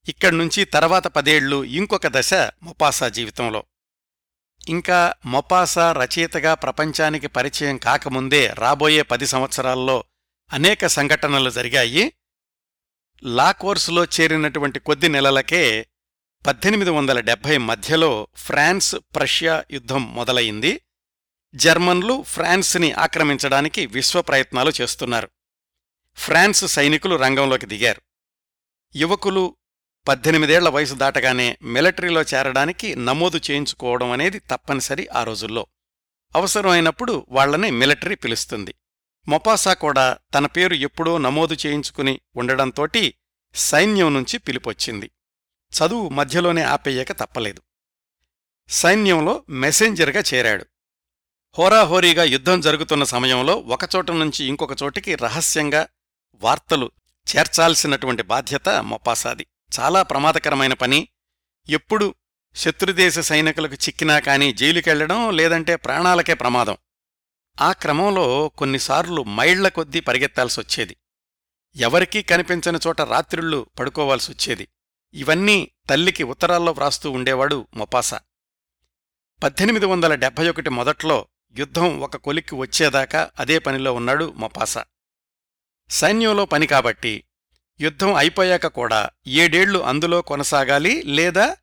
ఇక్కడ్నుంచి తర్వాత పదేళ్ళు ఇంకొక దశ మొపాసా జీవితంలో. ఇంకా మొపాసా రచయితగా ప్రపంచానికి పరిచయం కాకముందే రాబోయే పది సంవత్సరాల్లో అనేక సంఘటనలు జరిగాయి. లా కోర్సులో చేరినటువంటి కొద్ది నెలలకే పద్దెనిమిది వందల డెబ్భై మధ్యలో ఫ్రాన్స్ ప్రష్యా యుద్ధం మొదలయింది జర్మన్లు ఫ్రాన్స్ని ఆక్రమించడానికి విశ్వ ప్రయత్నాలు చేస్తున్నారు. ఫ్రాన్స్ సైనికులు రంగంలోకి దిగారు. యువకులు పద్దెనిమిదేళ్ళ వయసు దాటగానే మిలిటరీలో చేరడానికి నమోదు చేయించుకోవడం అనేది తప్పనిసరి ఆ రోజుల్లో. అవసరమైనప్పుడు వాళ్ళని మిలిటరీ పిలుస్తుంది. మొపాసా కూడా తన పేరు ఎప్పుడో నమోదు చేయించుకుని ఉండడంతోటి సైన్యం నుంచి పిలిపొచ్చింది. చదువు మధ్యలోనే ఆపేయక తప్పలేదు. సైన్యంలో మెసెంజర్గా చేరాడు. హోరాహోరీగా యుద్ధం జరుగుతున్న సమయంలో ఒకచోట నుంచి ఇంకొక చోటికి రహస్యంగా వార్తలు చేర్చాల్సినటువంటి బాధ్యత మొపాసాది. చాలా ప్రమాదకరమైన పని. ఎప్పుడు శత్రుదేశ సైనికులకు చిక్కినా కాని జైలుకెళ్ళడం లేదంటే ప్రాణాలకే ప్రమాదం. ఆ క్రమంలో కొన్నిసార్లు మైళ్ళ కొద్దీ పరిగెత్తాల్సొచ్చేది. ఎవరికీ కనిపించని చోట రాత్రిళ్ళు పడుకోవాల్సొచ్చేది. ఇవన్నీ తల్లికి ఉత్తరాల్లో వ్రాస్తూ ఉండేవాడు మొపాసా. పద్దెనిమిది వందల డెబ్భై ఒకటి మొదట్లో యుద్ధం ఒక కొలిక్కి వచ్చేదాకా అదే పనిలో ఉన్నాడు మొపాసా. సైన్యంలో పని కాబట్టి యుద్ధం అయిపోయాక కూడా ఏడేళ్ళు అందులో కొనసాగాలి లేదా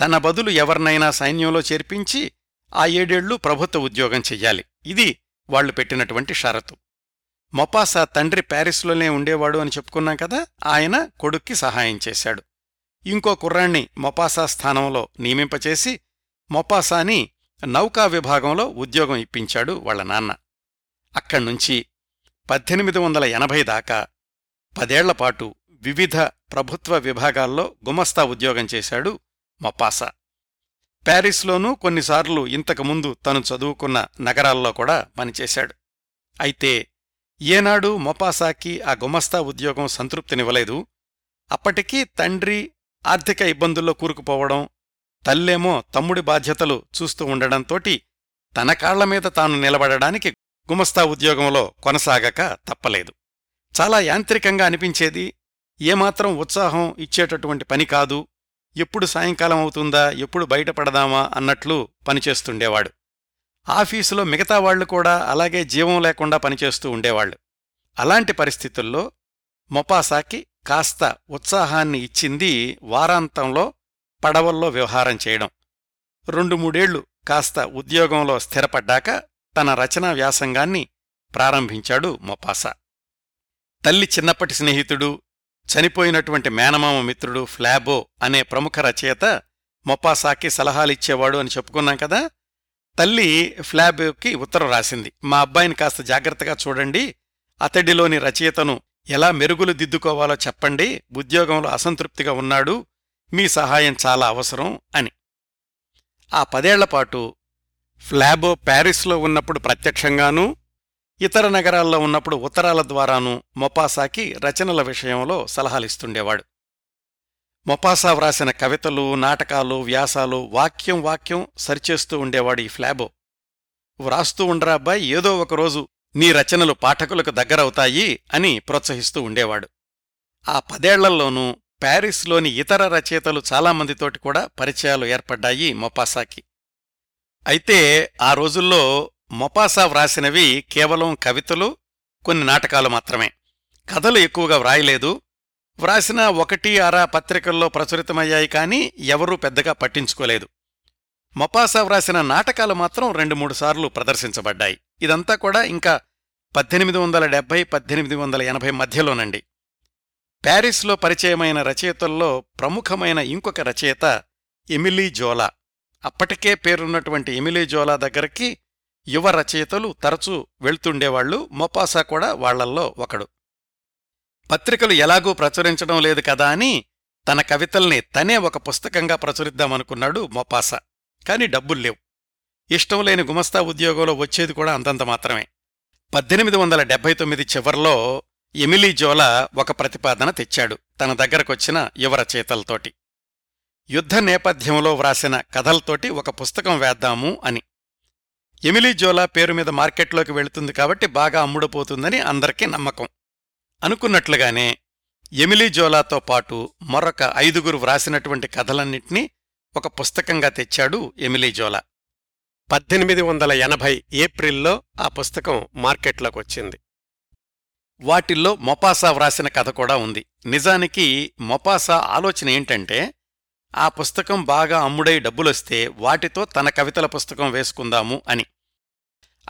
తన బదులు ఎవర్నైనా సైన్యంలో చేర్పించి ఆ ఏడేళ్ళు ప్రభుత్వ ఉద్యోగం చెయ్యాలి. ఇది వాళ్ళు పెట్టినటువంటి షరతు. మొపాసా తండ్రి ప్యారిస్లోనే ఉండేవాడు అని చెప్పుకున్నాం కదా ఆయన కొడుక్కి సహాయం చేశాడు. ఇంకో కుర్రాణ్ణి మొపాసా స్థానంలో నియమింపచేసి మొపాసాని నౌకా విభాగంలో ఉద్యోగం ఇప్పించాడు వాళ్ళ నాన్న. అక్కడ్నుంచి పద్దెనిమిది వందల ఎనభై దాకా పదేళ్ళపాటు వివిధ ప్రభుత్వ విభాగాల్లో గుమస్తా ఉద్యోగం చేశాడు మొపాసా ప్యారిస్లోనూ కొన్నిసార్లు ఇంతకుముందు తను చదువుకున్న నగరాల్లో కూడా పనిచేశాడు. అయితే ఏనాడు మొపాసాకి ఆ గుమస్తా ఉద్యోగం సంతృప్తినివ్వలేదు. అప్పటికీ తండ్రి ఆర్థిక ఇబ్బందుల్లో కూరుకుపోవడం తల్లేమో తమ్ముడి బాధ్యతలు చూస్తూ ఉండడంతోటి తన కాళ్ళ మీద తాను నిలబడడానికి గుమస్తా ఉద్యోగంలో కొనసాగక తప్పలేదు. చాలా యాంత్రికంగా అనిపించేది. ఏమాత్రం ఉత్సాహం ఇచ్చేటటువంటి పని కాదు. ఎప్పుడు సాయంకాలం అవుతుందా ఎప్పుడు బయటపడదామా అన్నట్లు పనిచేస్తుండేవాడు. ఆఫీసులో మిగతా వాళ్ళు కూడా అలాగే జీవం లేకుండా పనిచేస్తూ ఉండేవాళ్ళు అలాంటి పరిస్థితుల్లో మొపాసాకి కాస్త ఉత్సాహాన్ని ఇచ్చింది వారాంతంలో పడవల్లో వ్యవహారం చేయడం. రెండు మూడేళ్ళు కాస్త ఉద్యోగంలో స్థిరపడ్డాక తన రచనా వ్యాసంగాన్ని ప్రారంభించాడు మొపాసా. తల్లి చిన్నప్పటి స్నేహితుడు చనిపోయినటువంటి మేనమామ మిత్రుడు ఫ్లాబో అనే ప్రముఖ రచయిత మొపాసాకి సలహాలిచ్చేవాడు అని చెప్పుకున్నాం కదా. తల్లి ఫ్లాబోకి ఉత్తరం రాసింది. మా అబ్బాయిని కాస్త జాగ్రత్తగా చూడండి. అతడిలోని రచయితను ఎలా మెరుగులు దిద్దుకోవాలో చెప్పండి. ఉద్యోగంలో అసంతృప్తిగా ఉన్నాడు. మీ సహాయం చాలా అవసరం అని. ఆ పదేళ్ళపాటు ఫ్లాబో ప్యారిస్లో ఉన్నప్పుడు ప్రత్యక్షంగానూ ఇతర నగరాల్లో ఉన్నప్పుడు ఉత్తరాల ద్వారానూ మొపాసాకి రచనల విషయంలో సలహాలిస్తుండేవాడు. మొపాసా వ్రాసిన కవితలు నాటకాలు వ్యాసాలు వాక్యం వాక్యం సరిచేస్తూ ఉండేవాడు ఈ ఫ్లాబో. వ్రాస్తూ ఉండరా అబ్బాయి ఏదో ఒకరోజు నీ రచనలు పాఠకులకు దగ్గరవుతాయి అని ప్రోత్సహిస్తూ ఉండేవాడు. ఆ పదేళ్ళల్లోనూ ప్యారిస్లోని ఇతర రచయితలు చాలామందితోటి కూడా పరిచయాలు ఏర్పడ్డాయి మొపాసాకి. అయితే ఆ రోజుల్లో మొపాసా వ్రాసినవి కేవలం కవితలు కొన్ని నాటకాలు మాత్రమే. కథలు ఎక్కువగా వ్రాయలేదు. వ్రాసిన ఒకటి అర పత్రికల్లో ప్రచురితమయ్యాయి కానీ ఎవరూ పెద్దగా పట్టించుకోలేదు. మొపాసా వ్రాసిన నాటకాలు మాత్రం రెండు మూడు సార్లు ప్రదర్శించబడ్డాయి. ఇదంతా కూడా ఇంకా పద్దెనిమిది వందల డెబ్బై పద్దెనిమిది వందల ఎనభై మధ్యలోనండి. ప్యారిస్లో పరిచయమైన రచయితల్లో ప్రముఖమైన ఇంకొక రచయిత ఎమిలీ జోలా. అప్పటికే పేరున్నటువంటి ఎమిలీ జోలా దగ్గరికి యువ రచయితలు తరచూ వెళ్తుండేవాళ్ళు మొపాసా కూడా వాళ్ళల్లో ఒకడు. పత్రికలు ఎలాగూ ప్రచురించడం లేదు కదా అని తన కవితల్ని తనే ఒక పుస్తకంగా ప్రచురిద్దామనుకున్నాడు మొపాసా. కాని డబ్బుల్లేవు ఇష్టం లేని గుమస్తా ఉద్యోగంలో వచ్చేది కూడా అంతంత మాత్రమే. పద్దెనిమిది వందల డెబ్బై తొమ్మిది చివర్లో ఎమిలీ జోలా ఒక ప్రతిపాదన తెచ్చాడు తన దగ్గరకొచ్చిన యువరచయితలతోటి యుద్ధ నేపథ్యంలో వ్రాసిన కథలతోటి ఒక పుస్తకం వేద్దాము అని. ఎమిలీ జోలా పేరు మీద మార్కెట్లోకి వెళుతుంది కాబట్టి బాగా అమ్ముడుపోతుందని అందరికీ నమ్మకం. అనుకున్నట్లుగానే ఎమిలీ జోలాతో పాటు మరొక ఐదుగురు వ్రాసినటువంటి కథలన్నింటినీ ఒక పుస్తకంగా తెచ్చాడు ఎమిలీ జోలా. పద్దెనిమిది వందల ఎనభై ఏప్రిల్లో ఆ పుస్తకం మార్కెట్లోకి వచ్చింది వాటిల్లో మొపాసా వ్రాసిన కథ కూడా ఉంది. నిజానికి మొపాసా ఆలోచన ఏంటంటే ఆ పుస్తకం బాగా అమ్ముడై డబ్బులొస్తే వాటితో తన కవితల పుస్తకం వేసుకుందాము అని.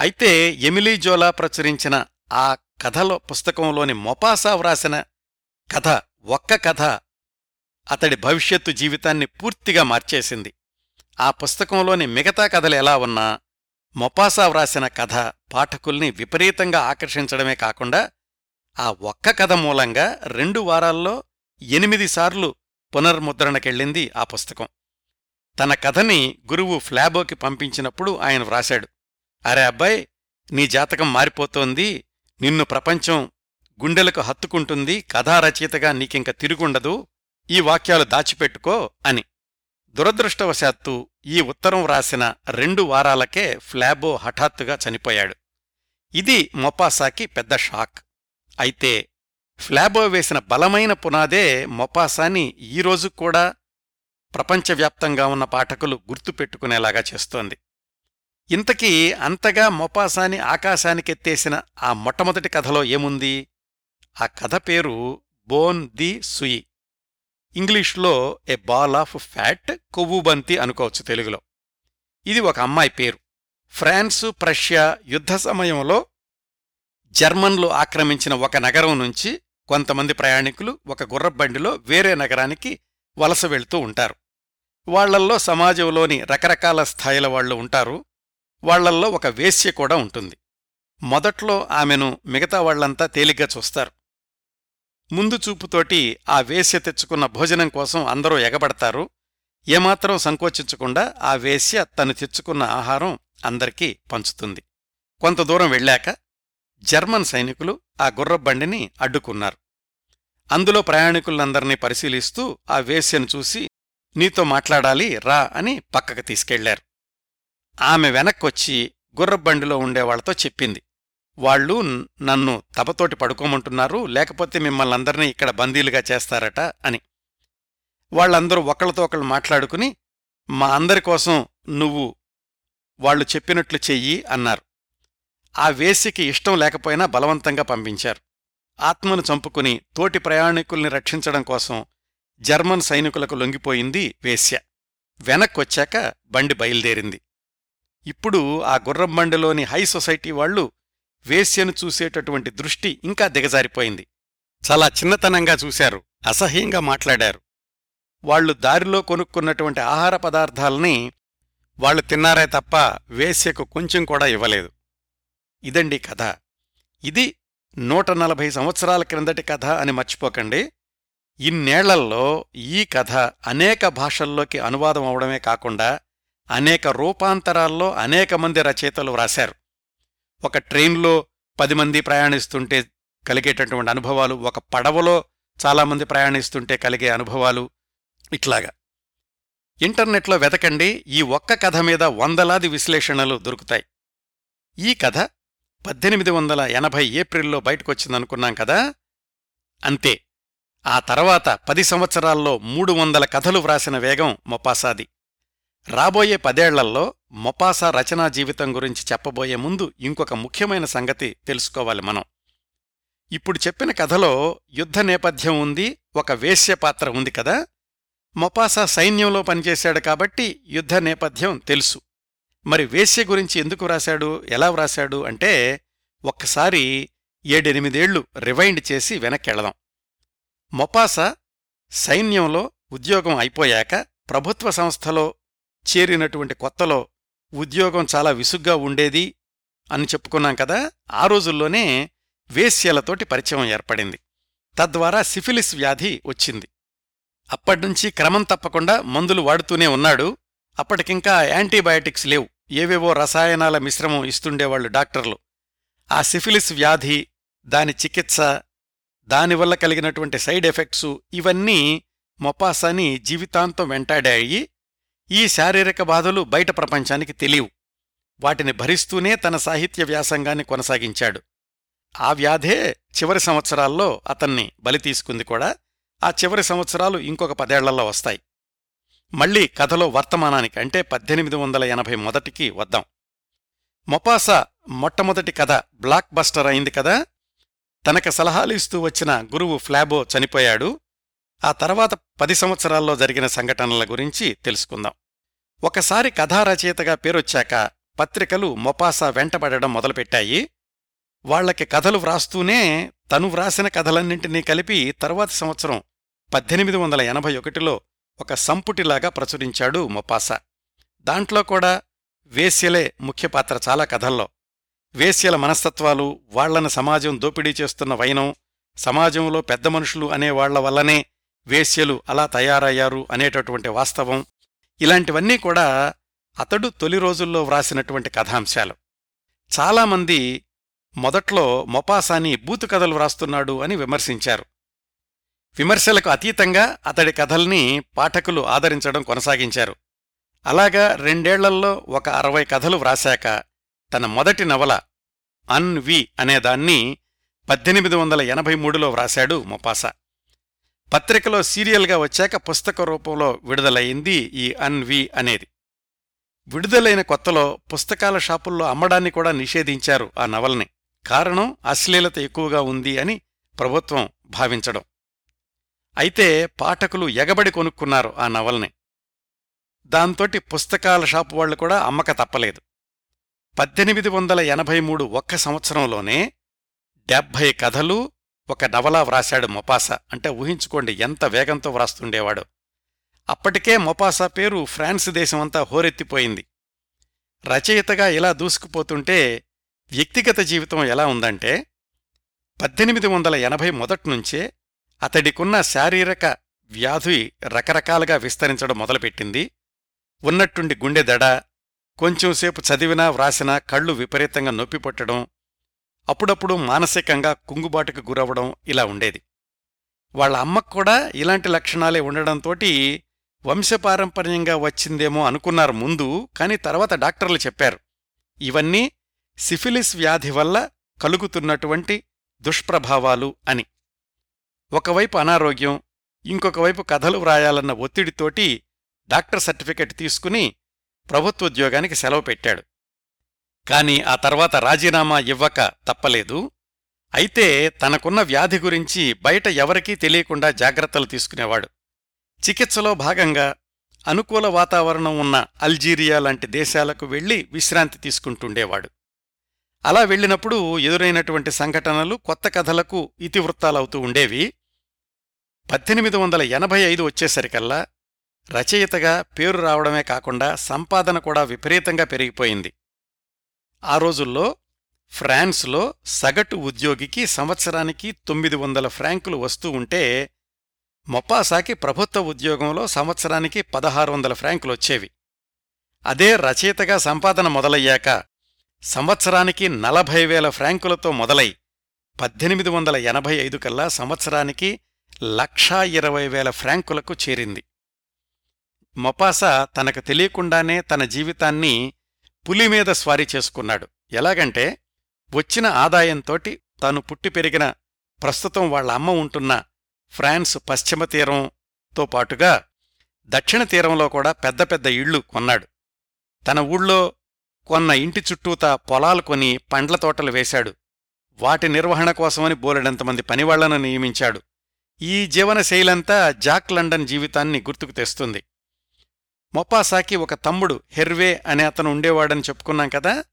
అయితే ఎమిలీ జోలా ప్రచురించిన ఆ కథలో పుస్తకంలోని మొపాసా వ్రాసిన కథ ఒక్క కథ అతడి భవిష్యత్తు జీవితాన్ని పూర్తిగా మార్చేసింది. ఆ పుస్తకంలోని మిగతా కథలు ఎలా ఉన్నా మొపాసా వ్రాసిన కథ పాఠకుల్ని విపరీతంగా ఆకర్షించడమే కాకుండా ఆ ఒక్క కథ మూలంగా రెండు వారాల్లో ఎనిమిది సార్లు పునర్ముద్రణకెళ్ళింది ఆ పుస్తకం. తన కథని గురువు ఫ్లాబోకి పంపించినప్పుడు ఆయన వ్రాశాడు. అరే అబ్బాయ్ నీ జాతకం మారిపోతోంది. నిన్ను ప్రపంచం గుండెలకు హత్తుకుంటుంది. కథారచయితగా నీకింక తిరుగుండదు. ఈ వాక్యాలు దాచిపెట్టుకో అని. దురదృష్టవశాత్తు ఈ ఉత్తరం వ్రాసిన రెండు వారాలకే ఫ్లాబో హఠాత్తుగా చనిపోయాడు. ఇది మొపాసాకి పెద్ద షాక్. అయితే ఫ్లాబో వేసిన బలమైన పునాదే మొపాసాని ఈరోజు కూడా ప్రపంచవ్యాప్తంగా ఉన్న పాఠకులు గుర్తుపెట్టుకునేలాగా చేస్తోంది. ఇంతకీ అంతగా మొపాసాని ఆకాశానికెత్తేసిన ఆ మొట్టమొదటి కథలో ఏముంది? ఆ కథ పేరు బోన్ ది సుయి. ఇంగ్లీష్లో ఎ బాల్ ఆఫ్ ఫ్యాట్ కొవ్వుబంతి అనుకోవచ్చు తెలుగులో. ఇది ఒక అమ్మాయి పేరు. ఫ్రాన్సు ప్రష్యా యుద్ధ సమయంలో జర్మన్లు ఆక్రమించిన ఒక నగరం నుంచి కొంతమంది ప్రయాణికులు ఒక గుర్రబండిలో వేరే నగరానికి వలస వెళ్తూ ఉంటారు. వాళ్ళల్లో సమాజంలోని రకరకాల స్థాయిల వాళ్ళు ఉంటారు. వాళ్ళల్లో ఒక వేశ్య కూడా ఉంటుంది. మొదట్లో ఆమెను మిగతా వాళ్ళంతా తేలిగ్గా చూస్తారు. ముందు చూపుతోటి ఆ వేశ్య తెచ్చుకున్న భోజనం కోసం అందరూ ఎగబడతారు. ఏమాత్రం సంకోచించకుండా ఆ వేశ్య తను తెచ్చుకున్న ఆహారం అందరికీ పంచుతుంది. కొంత దూరం వెళ్ళాక జర్మన్ సైనికులు ఆ గుర్రబండిని అడ్డుకున్నారు. అందులో ప్రయాణికులందర్నీ పరిశీలిస్తూ ఆ వేశ్యను చూసి నీతో మాట్లాడాలి రా అని పక్కకు తీసుకెళ్ళారు. ఆమె వెనక్కొచ్చి గుర్రబండిలో ఉండేవాళ్ళతో చెప్పింది. వాళ్ళు నన్ను తపతోటి పడుకోమంటున్నారు లేకపోతే మిమ్మల్ని అందరినీ ఇక్కడ బందీలుగా చేస్తారట అని. వాళ్ళందరూ ఒకళ్ళతో ఒకళ్ళు మాట్లాడుకుని మా అందరి కోసం నువ్వు వాళ్ళు చెప్పినట్లు చెయ్యి అన్నారు. ఆ వేశ్యకి ఇష్టం లేకపోయినా బలవంతంగా పంపించారు. ఆత్మను చంపుకుని తోటి ప్రయాణికుల్ని రక్షించడం కోసం జర్మన్ సైనికులకు లొంగిపోయింది వేశ్య. వెనక్కొచ్చాక బండి బయలుదేరింది. ఇప్పుడు ఆ గుర్రం బండిలోని హై సొసైటీ వాళ్ళు వేశ్యను చూసేటటువంటి దృష్టి ఇంకా దిగజారిపోయింది. చాలా చిన్నతనంగా చూశారు అసహ్యంగా మాట్లాడారు. వాళ్ళు దారిలో కొనుక్కున్నటువంటి ఆహార పదార్థాల్ని వాళ్ళు తిన్నారే తప్ప వేశ్యకు కొంచెం కూడా ఇవ్వలేదు. ఇదండి కథ. ఇది నూట నలభై సంవత్సరాల క్రిందటి కథ అని మర్చిపోకండి. ఇన్నేళ్ళల్లో ఈ కథ అనేక భాషల్లోకి అనువాదం అవడమే కాకుండా అనేక రూపాంతరాల్లో అనేక మంది రచయితలు వ్రాశారు. ఒక ట్రైన్లో పది మంది ప్రయాణిస్తుంటే కలిగేటటువంటి అనుభవాలు ఒక పడవలో చాలామంది ప్రయాణిస్తుంటే కలిగే అనుభవాలు ఇట్లాగా. ఇంటర్నెట్లో వెతకండి ఈ ఒక్క కథ మీద వందలాది విశ్లేషణలు దొరుకుతాయి. ఈ కథ పద్దెనిమిది వందల ఎనభై ఏప్రిల్లో బయటకొచ్చిందనుకున్నాం కదా? అంతే. ఆ తర్వాత పది సంవత్సరాల్లో మూడు వందల కథలు వ్రాసిన వేగం మొపాసాది. రాబోయే పదేళ్ళల్లో మొపాసా రచనా జీవితం గురించి చెప్పబోయే ముందు ఇంకొక ముఖ్యమైన సంగతి తెలుసుకోవాలి మనం. ఇప్పుడు చెప్పిన కథలో యుద్ధ నేపథ్యం ఉంది ఒక వేశ్య పాత్ర ఉంది కదా? మొపాసా సైన్యంలో పనిచేశాడు కాబట్టి యుద్ధ నేపథ్యం తెలుసు. మరి వేశ్య గురించి ఎందుకు వ్రాశాడు? ఎలా వ్రాశాడు? అంటే ఒక్కసారి ఏడెనిమిదేళ్ళు రివైండ్ చేసి వెనక్కెళదాం. మొపాసా సైన్యంలో ఉద్యోగం అయిపోయాక ప్రభుత్వ సంస్థలో చేరినటువంటి కొత్తలో ఉద్యోగం చాలా విసుగ్గా ఉండేది అని చెప్పుకున్నాం కదా ఆ రోజుల్లోనే వేశ్యలతోటి పరిచయం ఏర్పడింది. తద్వారా సిఫిలిస్ వ్యాధి వచ్చింది. అప్పటినుంచి క్రమం తప్పకుండా మందులు వాడుతూనే ఉన్నాడు. అప్పటికింకా యాంటీబయాటిక్స్ లేవు. ఏవేవో రసాయనాల మిశ్రమం ఇస్తుండేవాళ్ళు డాక్టర్లు. ఆ సిఫిలిస్ వ్యాధి దాని చికిత్స దానివల్ల కలిగినటువంటి సైడ్ ఎఫెక్ట్సు ఇవన్నీ మొపాసాని జీవితాంతం వెంటాడాయి. ఈ శారీరక బాధలు బయట ప్రపంచానికి తెలియవు. వాటిని భరిస్తూనే తన సాహిత్య వ్యాసంగాన్ని కొనసాగించాడు. ఆ వ్యాధే చివరి సంవత్సరాల్లో అతన్ని బలి తీసుకుంది కూడా. ఆ చివరి సంవత్సరాలు ఇంకొక పదేళ్ళలో వస్తాయి. మళ్ళీ కథలో వర్తమానానికి అంటే పద్దెనిమిది వందల ఎనభై మొదటికి వద్దాం. మొపాసా మొట్టమొదటి కథ బ్లాక్ బస్టర్ అయింది కదా? తనకు సలహాలు ఇస్తూ వచ్చిన గురువు ఫ్లాబో చనిపోయాడు. ఆ తర్వాత పది సంవత్సరాల్లో జరిగిన సంఘటనల గురించి తెలుసుకుందాం. ఒకసారి కథారచయితగా పేరొచ్చాక పత్రికలు మొపాసా వెంటబడడం మొదలుపెట్టాయి. వాళ్ళకి కథలు వ్రాస్తూనే తను వ్రాసిన కథలన్నింటినీ కలిపి తర్వాతి సంవత్సరం పద్దెనిమిది వందల ఎనభై ఒకటిలో ఒక సంపుటిలాగా ప్రచురించాడు మొపాసా. దాంట్లో కూడా వేశ్యలే ముఖ్య పాత్ర చాలా కథల్లో. వేశ్యల మనస్తత్వాలు వాళ్ళను సమాజం దోపిడీ చేస్తున్న వైనం సమాజంలో పెద్ద మనుషులు అనేవాళ్ళ వల్లనే వేశ్యలు అలా తయారయ్యారు అనేటటువంటి వాస్తవం. ఇలాంటివన్నీ కూడా అతడు తొలి రోజుల్లో వ్రాసినటువంటి కథాంశాలు. చాలామంది మొదట్లో మొపాసాని బూతు కథలు వ్రాస్తున్నాడు అని విమర్శించారు. విమర్శలకు అతీతంగా అతడి కథల్ని పాఠకులు ఆదరించడం కొనసాగించారు. అలాగా రెండేళ్ళల్లో ఒక అరవై కథలు వ్రాశాక తన మొదటి నవల అన్ వి అనేదాన్ని పద్దెనిమిది వందల ఎనభై మూడులో వ్రాశాడు మొపాసా. పత్రికలో సీరియల్గా వచ్చాక పుస్తక రూపంలో విడుదలయింది ఈ అన్ వి అనేది. విడుదలైన కొత్తలో పుస్తకాల షాపుల్లో అమ్మడాన్ని కూడా నిషేధించారు ఆ నవల్ని. కారణం అశ్లీలత ఎక్కువగా ఉంది అని ప్రభుత్వం భావించడం. అయితే పాఠకులు ఎగబడి కొనుక్కున్నారు ఆ నవల్ని. దాంతోటి పుస్తకాల షాపు వాళ్ళు కూడా అమ్మక తప్పలేదు. పద్దెనిమిది వందల ఎనభై మూడు ఒక్క సంవత్సరంలోనే డెబ్భై కథలు ఒక నవలా వ్రాశాడు మొపాసా. అంటే ఊహించుకోండి ఎంత వేగంతో వ్రాస్తుండేవాడు. అప్పటికే మొపాసా పేరు ఫ్రాన్స్ దేశమంతా హోరెత్తిపోయింది. రచయితగా ఇలా దూసుకుపోతుంటే వ్యక్తిగత జీవితం ఎలా ఉందంటే పద్దెనిమిది వందల ఎనభై మొదట్నుంచే అతడికున్న శారీరక వ్యాధి రకరకాలుగా విస్తరించడం మొదలుపెట్టింది. ఉన్నట్టుండి గుండె దడ కొంచెంసేపు చదివినా వ్రాసినా కళ్ళు విపరీతంగా నొప్పిపొట్టడం అప్పుడప్పుడు మానసికంగా కుంగుబాటుకు గురవడం ఇలా ఉండేది. వాళ్ళ అమ్మకు కూడా ఇలాంటి లక్షణాలే ఉండడంతోటి వంశపారంపర్యంగా వచ్చిందేమో అనుకున్నారు ముందు కాని తర్వాత డాక్టర్లు చెప్పారు. ఇవన్నీ సిఫిలిస్ వ్యాధి వల్ల కలుగుతున్నటువంటి దుష్ప్రభావాలు అని. ఒకవైపు అనారోగ్యం ఇంకొక వైపు కథలు వ్రాయాలన్న ఒత్తిడితోటి డాక్టర్ సర్టిఫికెట్ తీసుకుని ప్రభుత్వోద్యోగానికి సెలవు పెట్టాడు. కాని ఆ తర్వాత రాజీనామా ఇవ్వక తప్పలేదు. అయితే తనకున్న వ్యాధి గురించి బయట ఎవరికీ తెలియకుండా జాగ్రత్తలు తీసుకునేవాడు. చికిత్సలో భాగంగా అనుకూల వాతావరణం ఉన్న అల్జీరియా లాంటి దేశాలకు వెళ్ళి విశ్రాంతి తీసుకుంటుండేవాడు. అలా వెళ్ళినప్పుడు ఎదురైనటువంటి సంఘటనలు కొత్త కథలకు ఇతివృత్తాలవుతూ ఉండేవి. పద్దెనిమిది వందల ఎనభై ఐదు వచ్చేసరికల్లా రచయితగా పేరు రావడమే కాకుండా సంపాదన కూడా విపరీతంగా పెరిగిపోయింది. ఆ రోజుల్లో ఫ్రాన్స్లో సగటు ఉద్యోగికి సంవత్సరానికి తొమ్మిది వందల ఫ్రాంకులు వస్తూ ఉంటే మొప్పాసాకి ప్రభుత్వ ఉద్యోగంలో సంవత్సరానికి పదహారు వందల ఫ్రాంకులు వచ్చేవి. అదే రచయితగా సంపాదన మొదలయ్యాక సంవత్సరానికి నలభై వేల ఫ్రాంకులతో మొదలై పద్దెనిమిది వందల ఎనభై ఐదు కల్లా సంవత్సరానికి లక్షా ఇరవై వేల ఫ్రాంకులకు చేరింది. మొపాసా తనకు తెలియకుండానే తన జీవితాన్ని పులిమీద స్వారీ చేసుకున్నాడు. ఎలాగంటే వచ్చిన ఆదాయంతోటి తాను పుట్టి పెరిగిన ప్రస్తుతం వాళ్ళ అమ్మ ఉంటున్న ఫ్రాన్స్ పశ్చిమ తీరంతో పాటుగా దక్షిణ తీరంలో కూడా పెద్ద పెద్ద ఇళ్ళు కొన్నాడు. తన ఊళ్ళో కొన్న ఇంటి చుట్టూతా పొలాలు కొని పండ్ల తోటలు వేశాడు. వాటి నిర్వహణ కోసమని బోలెడంతమంది పనివాళ్ళను నియమించాడు. ఈ జీవనశైలంతా జాక్ లండన్ జీవితాన్ని గుర్తుకు తెస్తుంది. మొపాసాకి ఒక తమ్ముడు హెర్వే అనే అతను ఉండేవాడని చెప్పుకున్నాం కదా?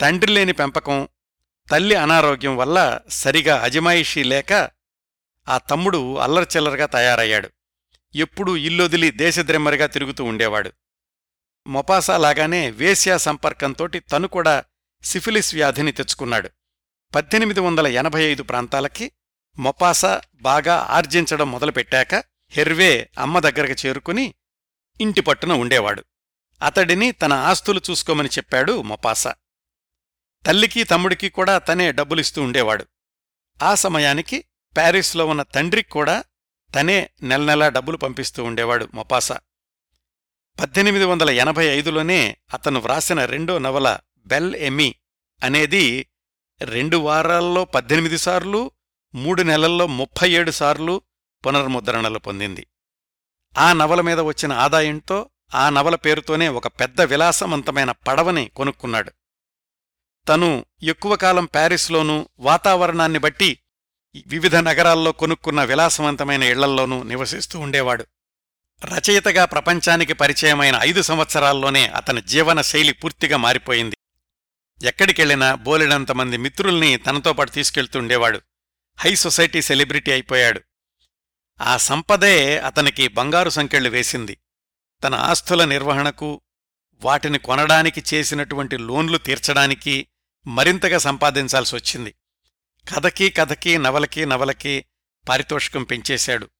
తండ్రి లేని పెంపకం తల్లి అనారోగ్యం వల్ల సరిగా అజమాయిషీ లేక ఆ తమ్ముడు అల్లరిచిల్లరగా తయారయ్యాడు. ఎప్పుడూ ఇల్లొదిలి దేశద్రెమ్మరిగా తిరుగుతూ ఉండేవాడు. మొపాసా లాగానే వేశ్యా సంపర్కంతోటి తను కూడా సిఫిలిస్ వ్యాధిని తెచ్చుకున్నాడు. పద్దెనిమిది వందల ఎనభై ఐదు ప్రాంతాలకి మొపాసా బాగా ఆర్జించడం మొదలుపెట్టాక హెర్వే అమ్మ దగ్గరకు చేరుకుని ఇంటి పట్టున ఉండేవాడు. అతడిని తన ఆస్తులు చూసుకోమని చెప్పాడు మొపాసా. తల్లికి తమ్ముడికి కూడా తనే డబ్బులిస్తూ ఉండేవాడు. ఆ సమయానికి ప్యారిస్లో ఉన్న తండ్రికి కూడా తనే నెల నెలా డబ్బులు పంపిస్తూ ఉండేవాడు మొపాసా. పద్దెనిమిది వందల ఎనభై ఐదులోనే అతను వ్రాసిన రెండో నవల బెల్ ఎమి అనేది రెండు వారాల్లో పద్దెనిమిది సార్లు మూడు నెలల్లో ముప్పై ఏడు సార్లు పునర్ముద్రణలు పొందింది. ఆ నవల మీద వచ్చిన ఆదాయంతో ఆ నవల పేరుతోనే ఒక పెద్ద విలాసవంతమైన పడవని కొనుక్కున్నాడు. తను ఎక్కువ కాలం ప్యారిస్లోనూ వాతావరణాన్ని బట్టి వివిధ నగరాల్లో కొనుక్కున్న విలాసవంతమైన ఇళ్ళల్లోనూ నివసిస్తూ ఉండేవాడు. రచయితగా ప్రపంచానికి పరిచయమైన ఐదు సంవత్సరాల్లోనే అతని జీవన శైలి పూర్తిగా మారిపోయింది. ఎక్కడికెళ్ళినా బోలెడంతమంది మిత్రుల్ని తనతో పాటు తీసుకెళ్తుండేవాడు హై సొసైటీ సెలబ్రిటీ అయిపోయాడు. ఆ సంపదే అతనికి బంగారు సంకెళ్ళు వేసింది. తన ఆస్తుల నిర్వహణకు వాటిని కొనడానికి చేసినటువంటి లోన్లు తీర్చడానికి మరింతగా సంపాదించాల్సి వచ్చింది. కథకి కథకి నవలకి నవలకి పారితోషికం పెంచేశాడు.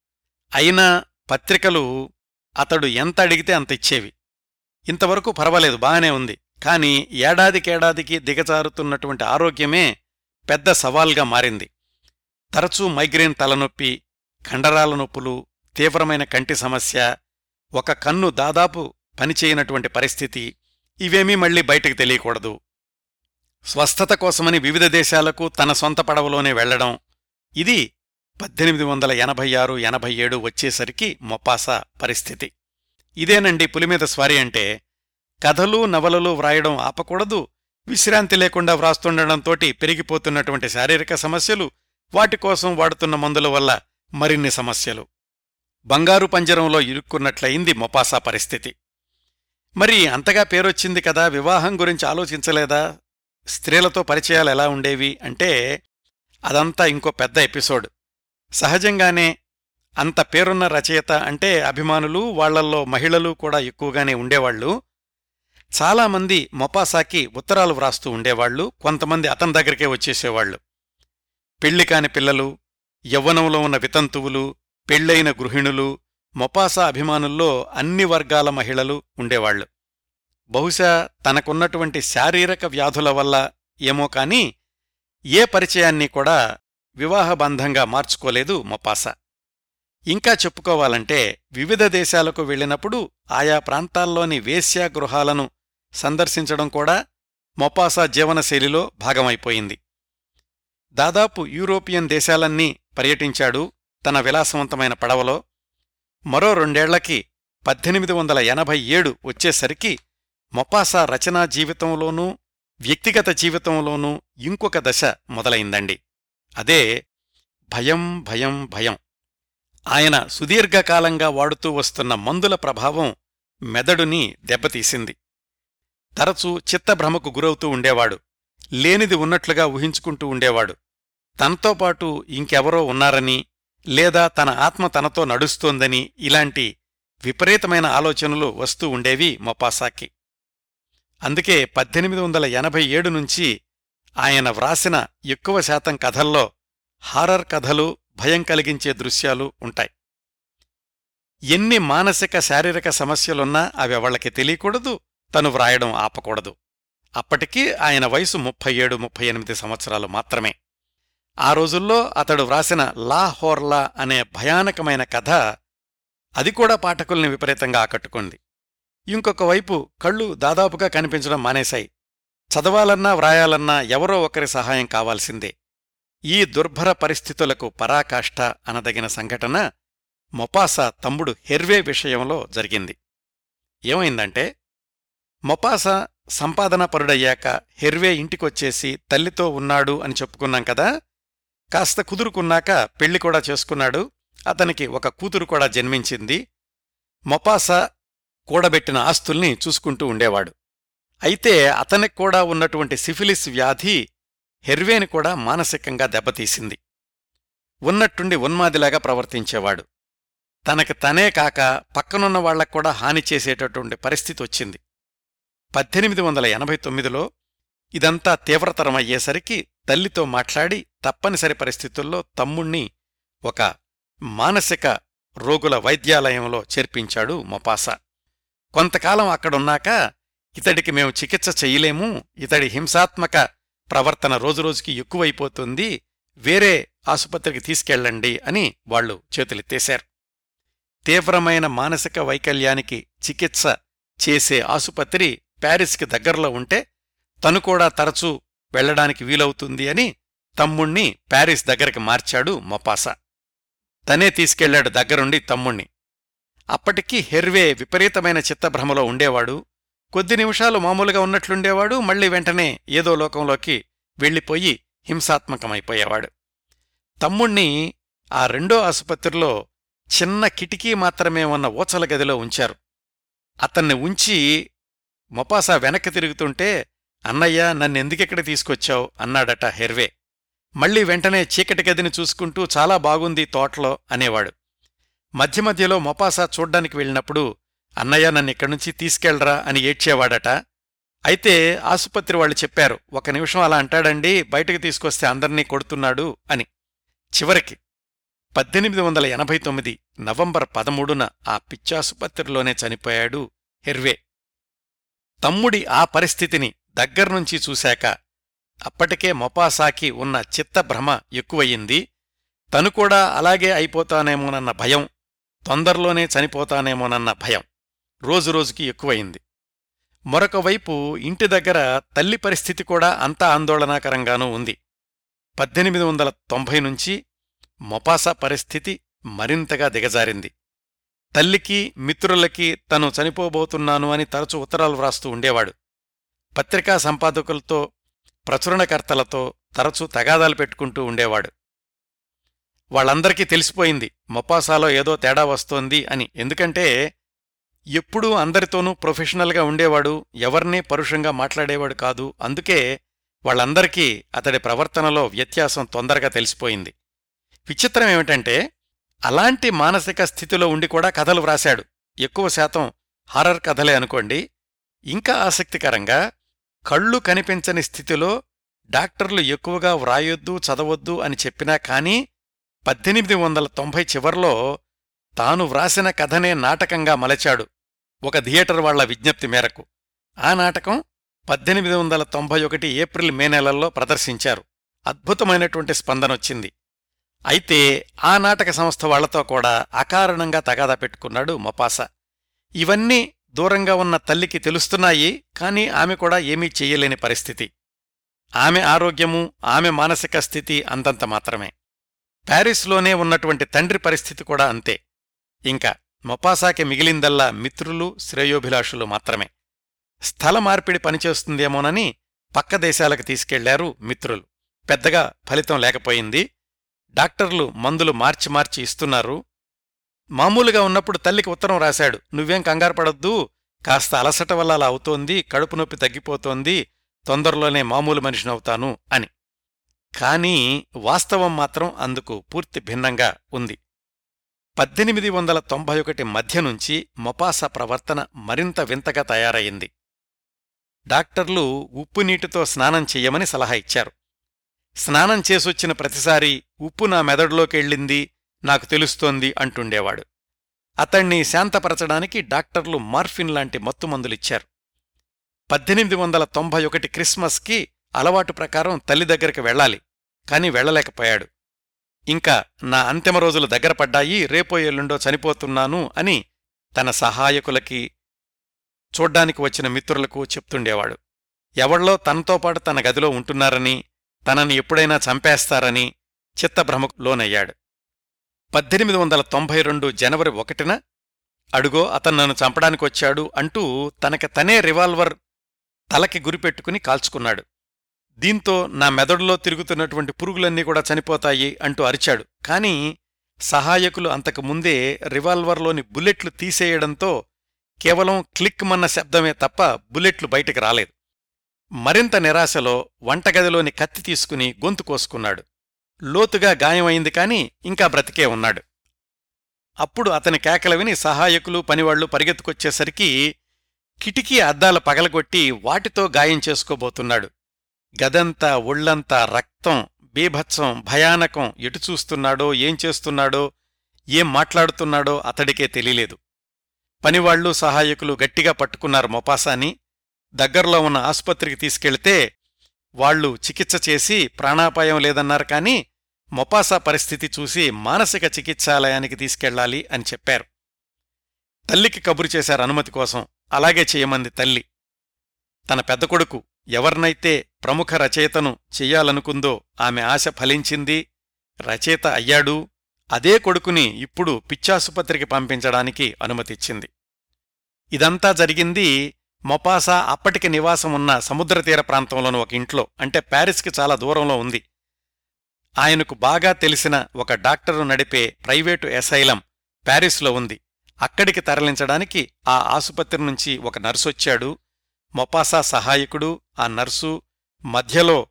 అయినా పత్రికలు అతడు ఎంత అడిగితే అంత ఇచ్చేవి. ఇంతవరకు పర్వాలేదు బాగానే ఉంది. కాని ఏడాదికేడాదికి దిగజారుతున్నటువంటి ఆరోగ్యమే పెద్ద సవాల్గా మారింది. తరచూ మైగ్రేన్ తలనొప్పి కండరాల నొప్పులు తీవ్రమైన కంటి సమస్య ఒక కన్ను దాదాపు పనిచేయనటువంటి పరిస్థితి ఇవేమీ మళ్ళీ బయటకు తెలియకూడదు. స్వస్థత కోసమని వివిధ దేశాలకు తన సొంత పడవలోనే వెళ్ళడం ఇది పద్దెనిమిది వందల ఎనభై ఆరు ఎనభై ఏడు వచ్చేసరికి మొపాసా పరిస్థితి. ఇదేనండి పులిమీద స్వారీ అంటే కథలు నవలలు వ్రాయడం ఆపకూడదు విశ్రాంతి లేకుండా వ్రాస్తుండటంతోటి పెరిగిపోతున్నటువంటి శారీరక సమస్యలు వాటి కోసం వాడుతున్న మందుల వల్ల మరిన్ని సమస్యలు. బంగారు పంజరంలో ఇరుక్కున్నట్లయింది మొపాసా పరిస్థితి. మరి అంతగా పేరొచ్చింది కదా వివాహం గురించి ఆలోచించలేదా? స్త్రీలతో పరిచయాలు ఎలా ఉండేవి అంటే అదంతా ఇంకో పెద్ద ఎపిసోడ్. సహజంగానే అంత పేరున్న రచయిత అంటే అభిమానులు వాళ్ళల్లో మహిళలు కూడా ఎక్కువగానే ఉండేవాళ్ళు చాలామంది మొపాసాకి ఉత్తరాలు వ్రాస్తూ ఉండేవాళ్ళు కొంతమంది అతని దగ్గరికే వచ్చేసేవాళ్ళు పెళ్ళి కాని పిల్లలు యవ్వనంలో ఉన్న వితంతువులు పెళ్ళైన గృహిణులు మొపాసా అభిమానుల్లో అన్ని వర్గాల మహిళలు ఉండేవాళ్ళు బహుశా తనకున్నటువంటి శారీరక వ్యాధుల వల్ల ఏమో కాని ఏ పరిచయాన్ని కూడా వివాహబంధంగా మార్చుకోలేదు మొపాసా. ఇంకా చెప్పుకోవాలంటే వివిధ దేశాలకు వెళ్ళినప్పుడు ఆయా ప్రాంతాల్లోని వేశ్యాగృహాలను సందర్శించడం కూడా మొపాసా జీవనశైలిలో భాగమైపోయింది. దాదాపు యూరోపియన్ దేశాలన్నీ పర్యటించాడు తన విలాసవంతమైన పడవలో. మరో రెండేళ్ళకి పద్దెనిమిది వందల ఎనభై ఏడు వచ్చేసరికి మొపాసా రచనా జీవితంలోనూ వ్యక్తిగత జీవితంలోనూ ఇంకొక దశ మొదలైందండి. అదే భయం భయం భయం. ఆయన సుదీర్ఘకాలంగా వాడుతూ వస్తున్న మందుల ప్రభావం మెదడుని దెబ్బతీసింది. తరచూ చిత్తభ్రమకు గురవుతూ ఉండేవాడు. లేనిది ఉన్నట్లుగా ఊహించుకుంటూ ఉండేవాడు. తనతో పాటు ఇంకెవరో ఉన్నారని లేదా తన ఆత్మ తనతో నడుస్తోందని ఇలాంటి విపరీతమైన ఆలోచనలు వస్తూ ఉండేవి మొపాసాకి. అందుకే పద్దెనిమిది వందల ఎనభై ఏడు నుంచి ఆయన వ్రాసిన ఎక్కువ శాతం కథల్లో హారర్ కథలు భయం కలిగించే దృశ్యాలు ఉంటాయి. ఎన్ని మానసిక శారీరక సమస్యలున్నా అవి తెలియకూడదు తను వ్రాయడం ఆపకూడదు. అప్పటికీ ఆయన వయసు ముప్పై ఏడు ముప్పై ఎనిమిది సంవత్సరాలు మాత్రమే. ఆ రోజుల్లో అతడు వ్రాసిన లా హోర్లా అనే భయానకమైన కథ అది కూడా పాఠకుల్ని విపరీతంగా ఆకట్టుకుంది. ఇంకొక వైపు కళ్ళు దాదాపుగా కనిపించడం మానేశాయి. చదవాలన్నా వ్రాయాలన్నా ఎవరో ఒకరి సహాయం కావాల్సిందే. ఈ దుర్భర పరిస్థితులకు పరాకాష్ఠ అనదగిన సంఘటన మొపాసా తమ్ముడు హెర్వే విషయంలో జరిగింది. ఏమైందంటే మొపాసా సంపాదనపరుడయ్యాక హెర్వే ఇంటికొచ్చేసి తల్లితో ఉన్నాడు అని చెప్పుకున్నాం కదా కాస్త కుదురుకున్నాక పెళ్ళి కూడా చేసుకున్నాడు. అతనికి ఒక కూతురు కూడా జన్మించింది. మొపాసా కూడబెట్టిన ఆస్తుల్ని చూసుకుంటూ ఉండేవాడు. అయితే అతనికి కూడా ఉన్నటువంటి సిఫిలిస్ వ్యాధి హెర్వేని కూడా మానసికంగా దెబ్బతీసింది. ఉన్నట్టుండి ఉన్మాదిలాగా ప్రవర్తించేవాడు. తనకి తనే కాక పక్కనున్న వాళ్ళకు కూడా హాని చేసేటటువంటి పరిస్థితి వచ్చింది. పద్దెనిమిది వందల ఎనభై తొమ్మిదిలో ఇదంతా తీవ్రతరమయ్యేసరికి తల్లితో మాట్లాడి తప్పనిసరి పరిస్థితుల్లో తమ్ముణ్ణి ఒక మానసిక రోగుల వైద్యాలయంలో చేర్పించాడు మొపాసా. కొంతకాలం అక్కడున్నాక ఇతడికి మేము చికిత్స చెయ్యలేము ఇతడి హింసాత్మక ప్రవర్తన రోజురోజుకి ఎక్కువైపోతుంది వేరే ఆసుపత్రికి తీసుకెళ్ళండి అని వాళ్ళు చేతులెత్తేశారు. తీవ్రమైన మానసిక వైకల్యానికి చికిత్స చేసే ఆసుపత్రి ప్యారిస్కి దగ్గరలో ఉంటే తను కూడా తరచూ వెళ్ళడానికి వీలవుతుంది అని తమ్ముణ్ణి ప్యారిస్ దగ్గరికి మార్చాడు మొపాసా. తనే తీసుకెళ్ళాడు దగ్గరుండి తమ్ముణ్ణి. అప్పటికీ హెర్వే విపరీతమైన చిత్తభ్రమలో ఉండేవాడు. కొద్ది నిమిషాలు మామూలుగా ఉన్నట్లుండేవాడు. మళ్ళీ వెంటనే ఏదో లోకంలోకి వెళ్ళిపోయి హింసాత్మకమైపోయేవాడు. తమ్ముణ్ణి ఆ రెండో ఆసుపత్రిలో చిన్న కిటికీ మాత్రమే ఉన్న ఊచల గదిలో ఉంచారు. అతన్ని ఉంచి మొపాసా వెనక్కి తిరుగుతుంటే అన్నయ్య నన్నెందుకెక్కడ తీసుకొచ్చావు? అన్నాడట హెర్వే. మళ్ళీ వెంటనే చీకటి గదిని చూసుకుంటూ చాలా బాగుంది తోటలో అనేవాడు. మధ్య మధ్యలో మొపాసా చూడ్డానికి వెళ్ళినప్పుడు అన్నయ్య నన్నిక్కడ్నుంచి తీసుకెళ్ళరా అని ఏడ్చేవాడట. అయితే ఆసుపత్రి వాళ్ళు చెప్పారు ఒక నిమిషం అలా అంటాడండి బయటకు తీసుకొస్తే అందర్నీ కొడుతున్నాడు అని. చివరికి పద్దెనిమిది వందల ఎనభై తొమ్మిది నవంబర్ పదమూడున ఆ పిచ్చాసుపత్రిలోనే చనిపోయాడు హెర్వే. తమ్ముడి ఆ పరిస్థితిని దగ్గర్నుంచి చూశాక అప్పటికే మొపాసాకి ఉన్న చిత్తభ్రమ ఎక్కువయింది. తను కూడా అలాగే అయిపోతానేమోనన్న భయం తొందరలోనే చనిపోతానేమోనన్న భయం రోజురోజుకి ఎక్కువయింది. మరొకవైపు ఇంటి దగ్గర తల్లి పరిస్థితి కూడా అంత ఆందోళనాకరంగానూ ఉంది. పద్దెనిమిది వందల తొంభై నుంచి మొపాసా పరిస్థితి మరింతగా దిగజారింది. తల్లికి మిత్రులకి తను చనిపోబోతున్నాను అని తరచు ఉత్తరాలు వ్రాస్తూ ఉండేవాడు. పత్రికా సంపాదకులతో ప్రచురణకర్తలతో తరచూ తగాదాలు పెట్టుకుంటూ ఉండేవాడు. వాళ్ళందరికీ తెలిసిపోయింది మొపాసాలో ఏదో తేడా వస్తోంది అని. ఎందుకంటే ఎప్పుడూ అందరితోనూ ప్రొఫెషనల్గా ఉండేవాడు ఎవర్నీ పరుషంగా మాట్లాడేవాడు కాదు. అందుకే వాళ్ళందరికీ అతడి ప్రవర్తనలో వ్యత్యాసం తొందరగా తెలిసిపోయింది. విచిత్రం ఏమిటంటే అలాంటి మానసిక స్థితిలో ఉండి కూడా కథలు వ్రాశాడు. ఎక్కువ శాతం హారర్ కథలే అనుకోండి. ఇంకా ఆసక్తికరంగా కళ్ళు కనిపించని స్థితిలో డాక్టర్లు ఎక్కువగా వ్రాయొద్దు చదవొద్దు అని చెప్పినా కానీ పద్దెనిమిది వందల తొంభై చివర్లో తాను వ్రాసిన కథనే నాటకంగా మలచాడు ఒక థియేటర్ వాళ్ళ విజ్ఞప్తి మేరకు. ఆ నాటకం పద్దెనిమిది వందల తొంభై ఒకటి ఏప్రిల్ మే నెలల్లో ప్రదర్శించారు. అద్భుతమైనటువంటి స్పందనొచ్చింది అయితే ఆ నాటక సంస్థ వాళ్ళతో కూడా అకారణంగా తగాదా పెట్టుకున్నాడు మొపాస. ఇవన్నీ దూరంగా ఉన్న తల్లికి తెలుస్తున్నాయి కాని ఆమె కూడా ఏమీ చెయ్యలేని పరిస్థితి. ఆమె ఆరోగ్యము ఆమె మానసిక స్థితి అంతంత మాత్రమే. ప్యారిస్లోనే ఉన్నటువంటి తండ్రి పరిస్థితి కూడా అంతే. ఇంకా మొపాసాకి మిగిలిందల్లా మిత్రులు శ్రేయోభిలాషులు మాత్రమే. స్థల మార్పిడి పనిచేస్తుందేమోనని పక్క దేశాలకు తీసుకెళ్ళారు మిత్రులు. పెద్దగా ఫలితం లేకపోయింది. డాక్టర్లు మందులు మార్చి మార్చి ఇస్తున్నారు. మామూలుగా ఉన్నప్పుడు తల్లికి ఉత్తరం రాశాడు. నువ్వేం కంగారు పడద్దు. కాస్త అలసట వల్ల అలా అవుతోంది. కడుపు నొప్పి తగ్గిపోతోంది. తొందరలోనే మామూలు మనిషినవుతాను అని. కానీ వాస్తవం మాత్రం అందుకు పూర్తి భిన్నంగా ఉంది. పద్దెనిమిది వందల తొంభై ఒకటి మధ్య నుంచి మొపాస ప్రవర్తన మరింత వింతగా తయారయింది డాక్టర్లు ఉప్పు నీటితో స్నానం చెయ్యమని సలహా ఇచ్చారు. స్నానం చేసొచ్చిన ప్రతిసారి ఉప్పు నా మెదడులోకెళ్ళింది. నాకు తెలుస్తోంది అంటుండేవాడు. అతణ్ణి శాంతపరచడానికి డాక్టర్లు మార్ఫిన్ లాంటి మత్తుమందులిచ్చారు పద్దెనిమిది వందల తొంభై ఒకటి క్రిస్మస్కి అలవాటు ప్రకారం తల్లి దగ్గరికి వెళ్ళాలి కాని వెళ్ళలేకపోయాడు. ఇంకా నా అంతిమ రోజులు దగ్గర పడ్డాయి రేపో ఎల్లుండో చనిపోతున్నాను అని తన సహాయకులకి చూడ్డానికి వచ్చిన మిత్రులకు చెప్తుండేవాడు. ఎవళ్ళో తనతో పాటు తన గదిలో ఉంటున్నారని తనని ఎప్పుడైనా చంపేస్తారని చిత్తభ్రమకు లోనయ్యాడు. పద్దెనిమిది వందల తొంభై రెండు జనవరి ఒకటిన అడుగో అతను నన్ను చంపడానికొచ్చాడు అంటూ తనకి తనే రివాల్వర్ తలకి గురిపెట్టుకుని కాల్చుకున్నాడు. దీంతో నా మెదడులో తిరుగుతున్నటువంటి పురుగులన్నీ కూడా చనిపోతాయి అంటూ అరిచాడు. కాని సహాయకులు అంతకు ముందే రివాల్వర్లోని బుల్లెట్లు తీసేయడంతో కేవలం క్లిక్ మన్న శబ్దమే తప్ప బుల్లెట్లు బయటికి రాలేదు. మరింత నిరాశలో వంటగదిలోని కత్తి తీసుకుని గొంతు కోసుకున్నాడు. లోతుగా గాయమైంది కాని ఇంకా బ్రతికే ఉన్నాడు. అప్పుడు అతని కేకలు విని సహాయకులు పనివాళ్ళు పరిగెత్తుకొచ్చేసరికి కిటికీ అద్దాల పగలగొట్టి వాటితో గాయం చేసుకోబోతున్నాడు. గదంతా ఒళ్ళంతా రక్తం బీభత్సం భయానకం ఎటు చూస్తున్నాడో ఏం చేస్తున్నాడో ఏం మాట్లాడుతున్నాడో అతడికే తెలియలేదు. పనివాళ్ళు సహాయకులు గట్టిగా పట్టుకున్నారు మొపాసాని. దగ్గరలో ఉన్న ఆసుపత్రికి తీసుకెళ్తే వాళ్ళు చికిత్స చేసి ప్రాణాపాయం లేదన్నారు కాని మొపాసా పరిస్థితి చూసి మానసిక చికిత్సాలయానికి తీసుకెళ్ళాలి అని చెప్పారు. తల్లికి కబురు చేశారు అనుమతి కోసం. అలాగే చేయమంది తల్లి. తన పెద్ద కొడుకు ఎవర్నైతే ప్రముఖ రచయితను చెయ్యాలనుకుందో ఆమె ఆశ ఫలించింది రచయిత అయ్యాడు అదే కొడుకుని ఇప్పుడు పిచ్చాసుపత్రికి పంపించడానికి అనుమతిచ్చింది. ఇదంతా జరిగింది మొపాసా అప్పటికి నివాసం ఉన్న సముద్రతీర ప్రాంతంలోని ఒక ఇంట్లో అంటే ప్యారిస్కి చాలా దూరంలో ఉంది. ఆయనకు బాగా తెలిసిన ఒక డాక్టరు నడిపే ప్రైవేటు ఎసైలం ప్యారిస్లో ఉంది. అక్కడికి తరలించడానికి ఆ ఆసుపత్రి నుంచి ఒక నర్సొచ్చాడు మొపాసా సహాయకుడు ఆ నర్సు మధ్యలో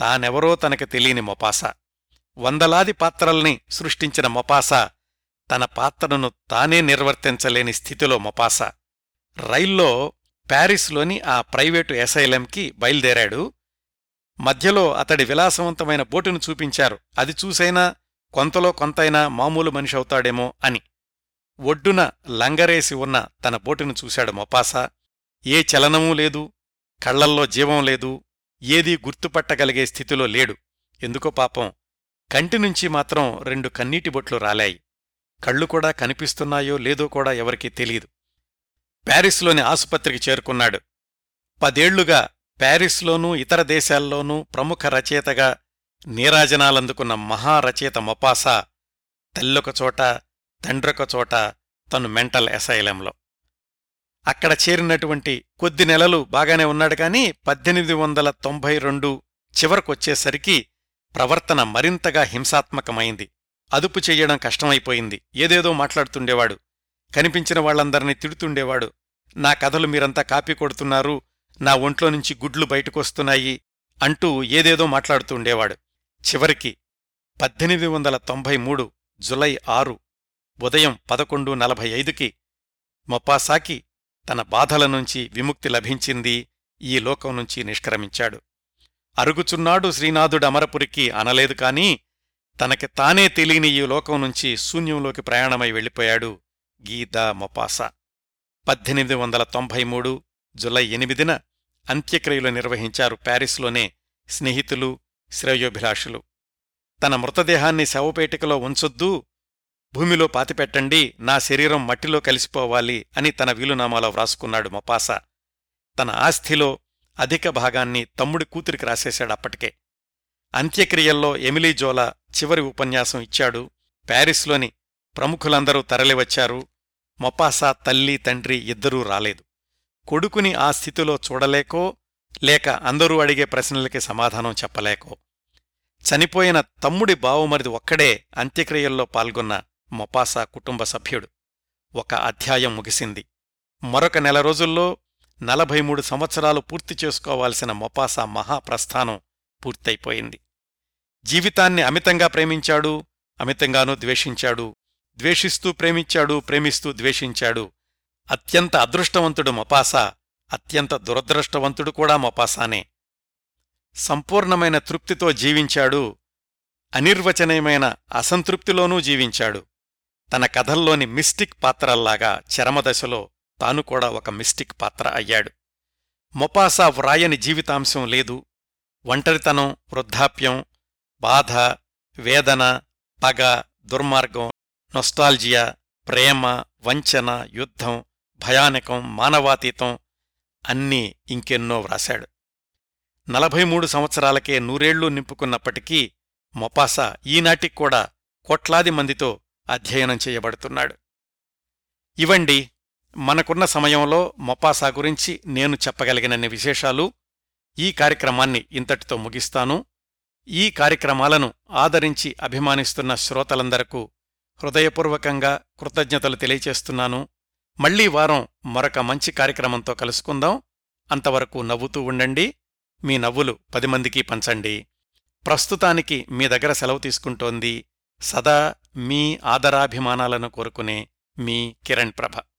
తానెవరో తనకి తెలియని మొపాసా. వందలాది పాత్రల్ని సృష్టించిన మొపాసా తన పాత్రను తానే నిర్వర్తించలేని స్థితిలో మొపాసా. రైల్లో ప్యారిస్లోని ఆ ప్రైవేటు ఎసైలంకి బయలుదేరాడు. మధ్యలో అతడి విలాసవంతమైన బోటును చూపించారు. అది చూసైనా కొంతలో కొంతైనా మామూలు మనిషి అవుతాడేమో అని. ఒడ్డున లంగరేసి ఉన్న తన బోటును చూశాడు మొపాసా. ఏ చలనమూ లేదు కళ్ళల్లో జీవం లేదు ఏదీ గుర్తుపట్టగలిగే స్థితిలో లేడు. ఎందుకో పాపం కంటినుంచి మాత్రం రెండు కన్నీటి బొట్లు రాలాయి. కళ్ళు కూడా కనిపిస్తున్నాయో లేదో కూడా ఎవరికీ తెలీదు. ప్యారిస్లోని ఆసుపత్రికి చేరుకున్నాడు. పదేళ్ళుగా ప్యారిస్లోనూ ఇతర దేశాల్లోనూ ప్రముఖ రచయితగా నీరాజనాలందుకున్న మహారచయిత మొపాసా తల్లొకచోట తండ్రొకచోట తను మెంటల్ అసైలంలో అక్కడ చేరినటువంటి కొద్ది నెలలు బాగానే ఉన్నాడు కాని పద్దెనిమిది వందల తొంభై రెండు చివరకొచ్చేసరికి ప్రవర్తన మరింతగా హింసాత్మకమైంది. అదుపు చెయ్యడం కష్టమైపోయింది. ఏదేదో మాట్లాడుతుండేవాడు. కనిపించిన వాళ్ళందరినీ తిడుతుండేవాడు. నా కథలు మీరంతా కాపీ కొడుతున్నారు నా ఒంట్లో నుంచి గుడ్లు బయటకొస్తున్నాయి అంటూ ఏదేదో మాట్లాడుతుండేవాడు చివరికి పద్దెనిమిది వందల తొంభై మూడు జులై ఆరు ఉదయం పదకొండు నలభై ఐదుకి మొప్పాసాకి తన బాధల నుంచి విముక్తి లభించింది ఈ లోకం నుంచి నిష్క్రమించాడు. అరుగుచున్నాడు శ్రీనాథుడు అమరపురికి అనలేదు కాని తనకి తానే తెలియని ఈ లోకం నుంచి శూన్యంలోకి ప్రయాణమై వెళ్ళిపోయాడు. Guy de Maupassant. పద్దెనిమిది వందల తొంభై మూడు జులై ఎనిమిదిన అంత్యక్రియలు నిర్వహించారు ప్యారిస్లోనే స్నేహితులు శ్రేయోభిలాషులు. తన మృతదేహాన్ని శవపేటికలో ఉంచొద్దు భూమిలో పాతిపెట్టండి నా శరీరం మట్టిలో కలిసిపోవాలి అని తన వీలునామాలో వ్రాసుకున్నాడు మొపాసా. తన ఆస్థిలో అధిక భాగాన్ని తమ్ముడి కూతురికి రాసేశాడప్పటికే అంత్యక్రియల్లో ఎమిలీ జోలా చివరి ఉపన్యాసం ఇచ్చాడు. ప్యారిస్లోని ప్రముఖులందరూ తరలివచ్చారు. మొపాసా తల్లి తండ్రి ఇద్దరూ రాలేదు. కొడుకుని ఆ స్థితిలో చూడలేకో లేక అందరూ అడిగే ప్రశ్నలకి సమాధానం చెప్పలేకో. చనిపోయిన తమ్ముడి బావుమరిది ఒక్కడే అంత్యక్రియల్లో పాల్గొన్న మొపాసా కుటుంబ సభ్యుడు. ఒక అధ్యాయం ముగిసింది. మరొక నెల రోజుల్లో నలభై మూడు సంవత్సరాలు పూర్తి చేసుకోవాల్సిన మొపాసా మహాప్రస్థానం పూర్తయిపోయింది. జీవితాన్ని అమితంగా ప్రేమించాడు అమితంగానూ ద్వేషించాడు ద్వేషిస్తూ ప్రేమించాడు ప్రేమిస్తూ ద్వేషించాడు. అత్యంత అదృష్టవంతుడు మపాసా అత్యంత దురదృష్టవంతుడు కూడా మొపాసానే. సంపూర్ణమైన తృప్తితో జీవించాడు అనిర్వచనీయమైన అసంతృప్తిలోనూ జీవించాడు. తన కథల్లోని మిస్టిక్ పాత్రల్లాగా చరమదశలో తాను కూడా ఒక మిస్టిక్ పాత్ర అయ్యాడు. మొపాసా వ్రాయని జీవితాంశం లేదు. ఒంటరితనం వృద్ధాప్యం బాధ వేదన పగ దుర్మార్గం నొస్టాల్జియా ప్రేమ వంచన యుద్ధం భయానకం మానవాతీతం అన్నీ ఇంకెన్నో వ్రాశాడు. నలభై మూడు సంవత్సరాలకే నూరేళ్ళు నింపుకున్నప్పటికీ మొపాసా ఈనాటికి కూడా కోట్లాది మందితో అధ్యయనం చేయబడుతున్నాడు. ఇవండి మనకున్న సమయంలో మొపాసా గురించి నేను చెప్పగలిగినన్ని విశేషాలు. ఈ కార్యక్రమాన్ని ఇంతటితో ముగిస్తాను. ఈ కార్యక్రమాలను ఆదరించి అభిమానిస్తున్న శ్రోతలందరకు హృదయపూర్వకంగా కృతజ్ఞతలు తెలియచేస్తున్నాను. మళ్ళీ వారం మరొక మంచి కార్యక్రమంతో కలుసుకుందాం. అంతవరకు నవ్వుతూ ఉండండి. మీ నవ్వులు పది మందికి పంచండి. ప్రస్తుతానికి మీ దగ్గర సెలవు తీసుకుంటోంది సదా మీ ఆదరాభిమానాలను కోరుకునే మీ కిరణ్ ప్రభ.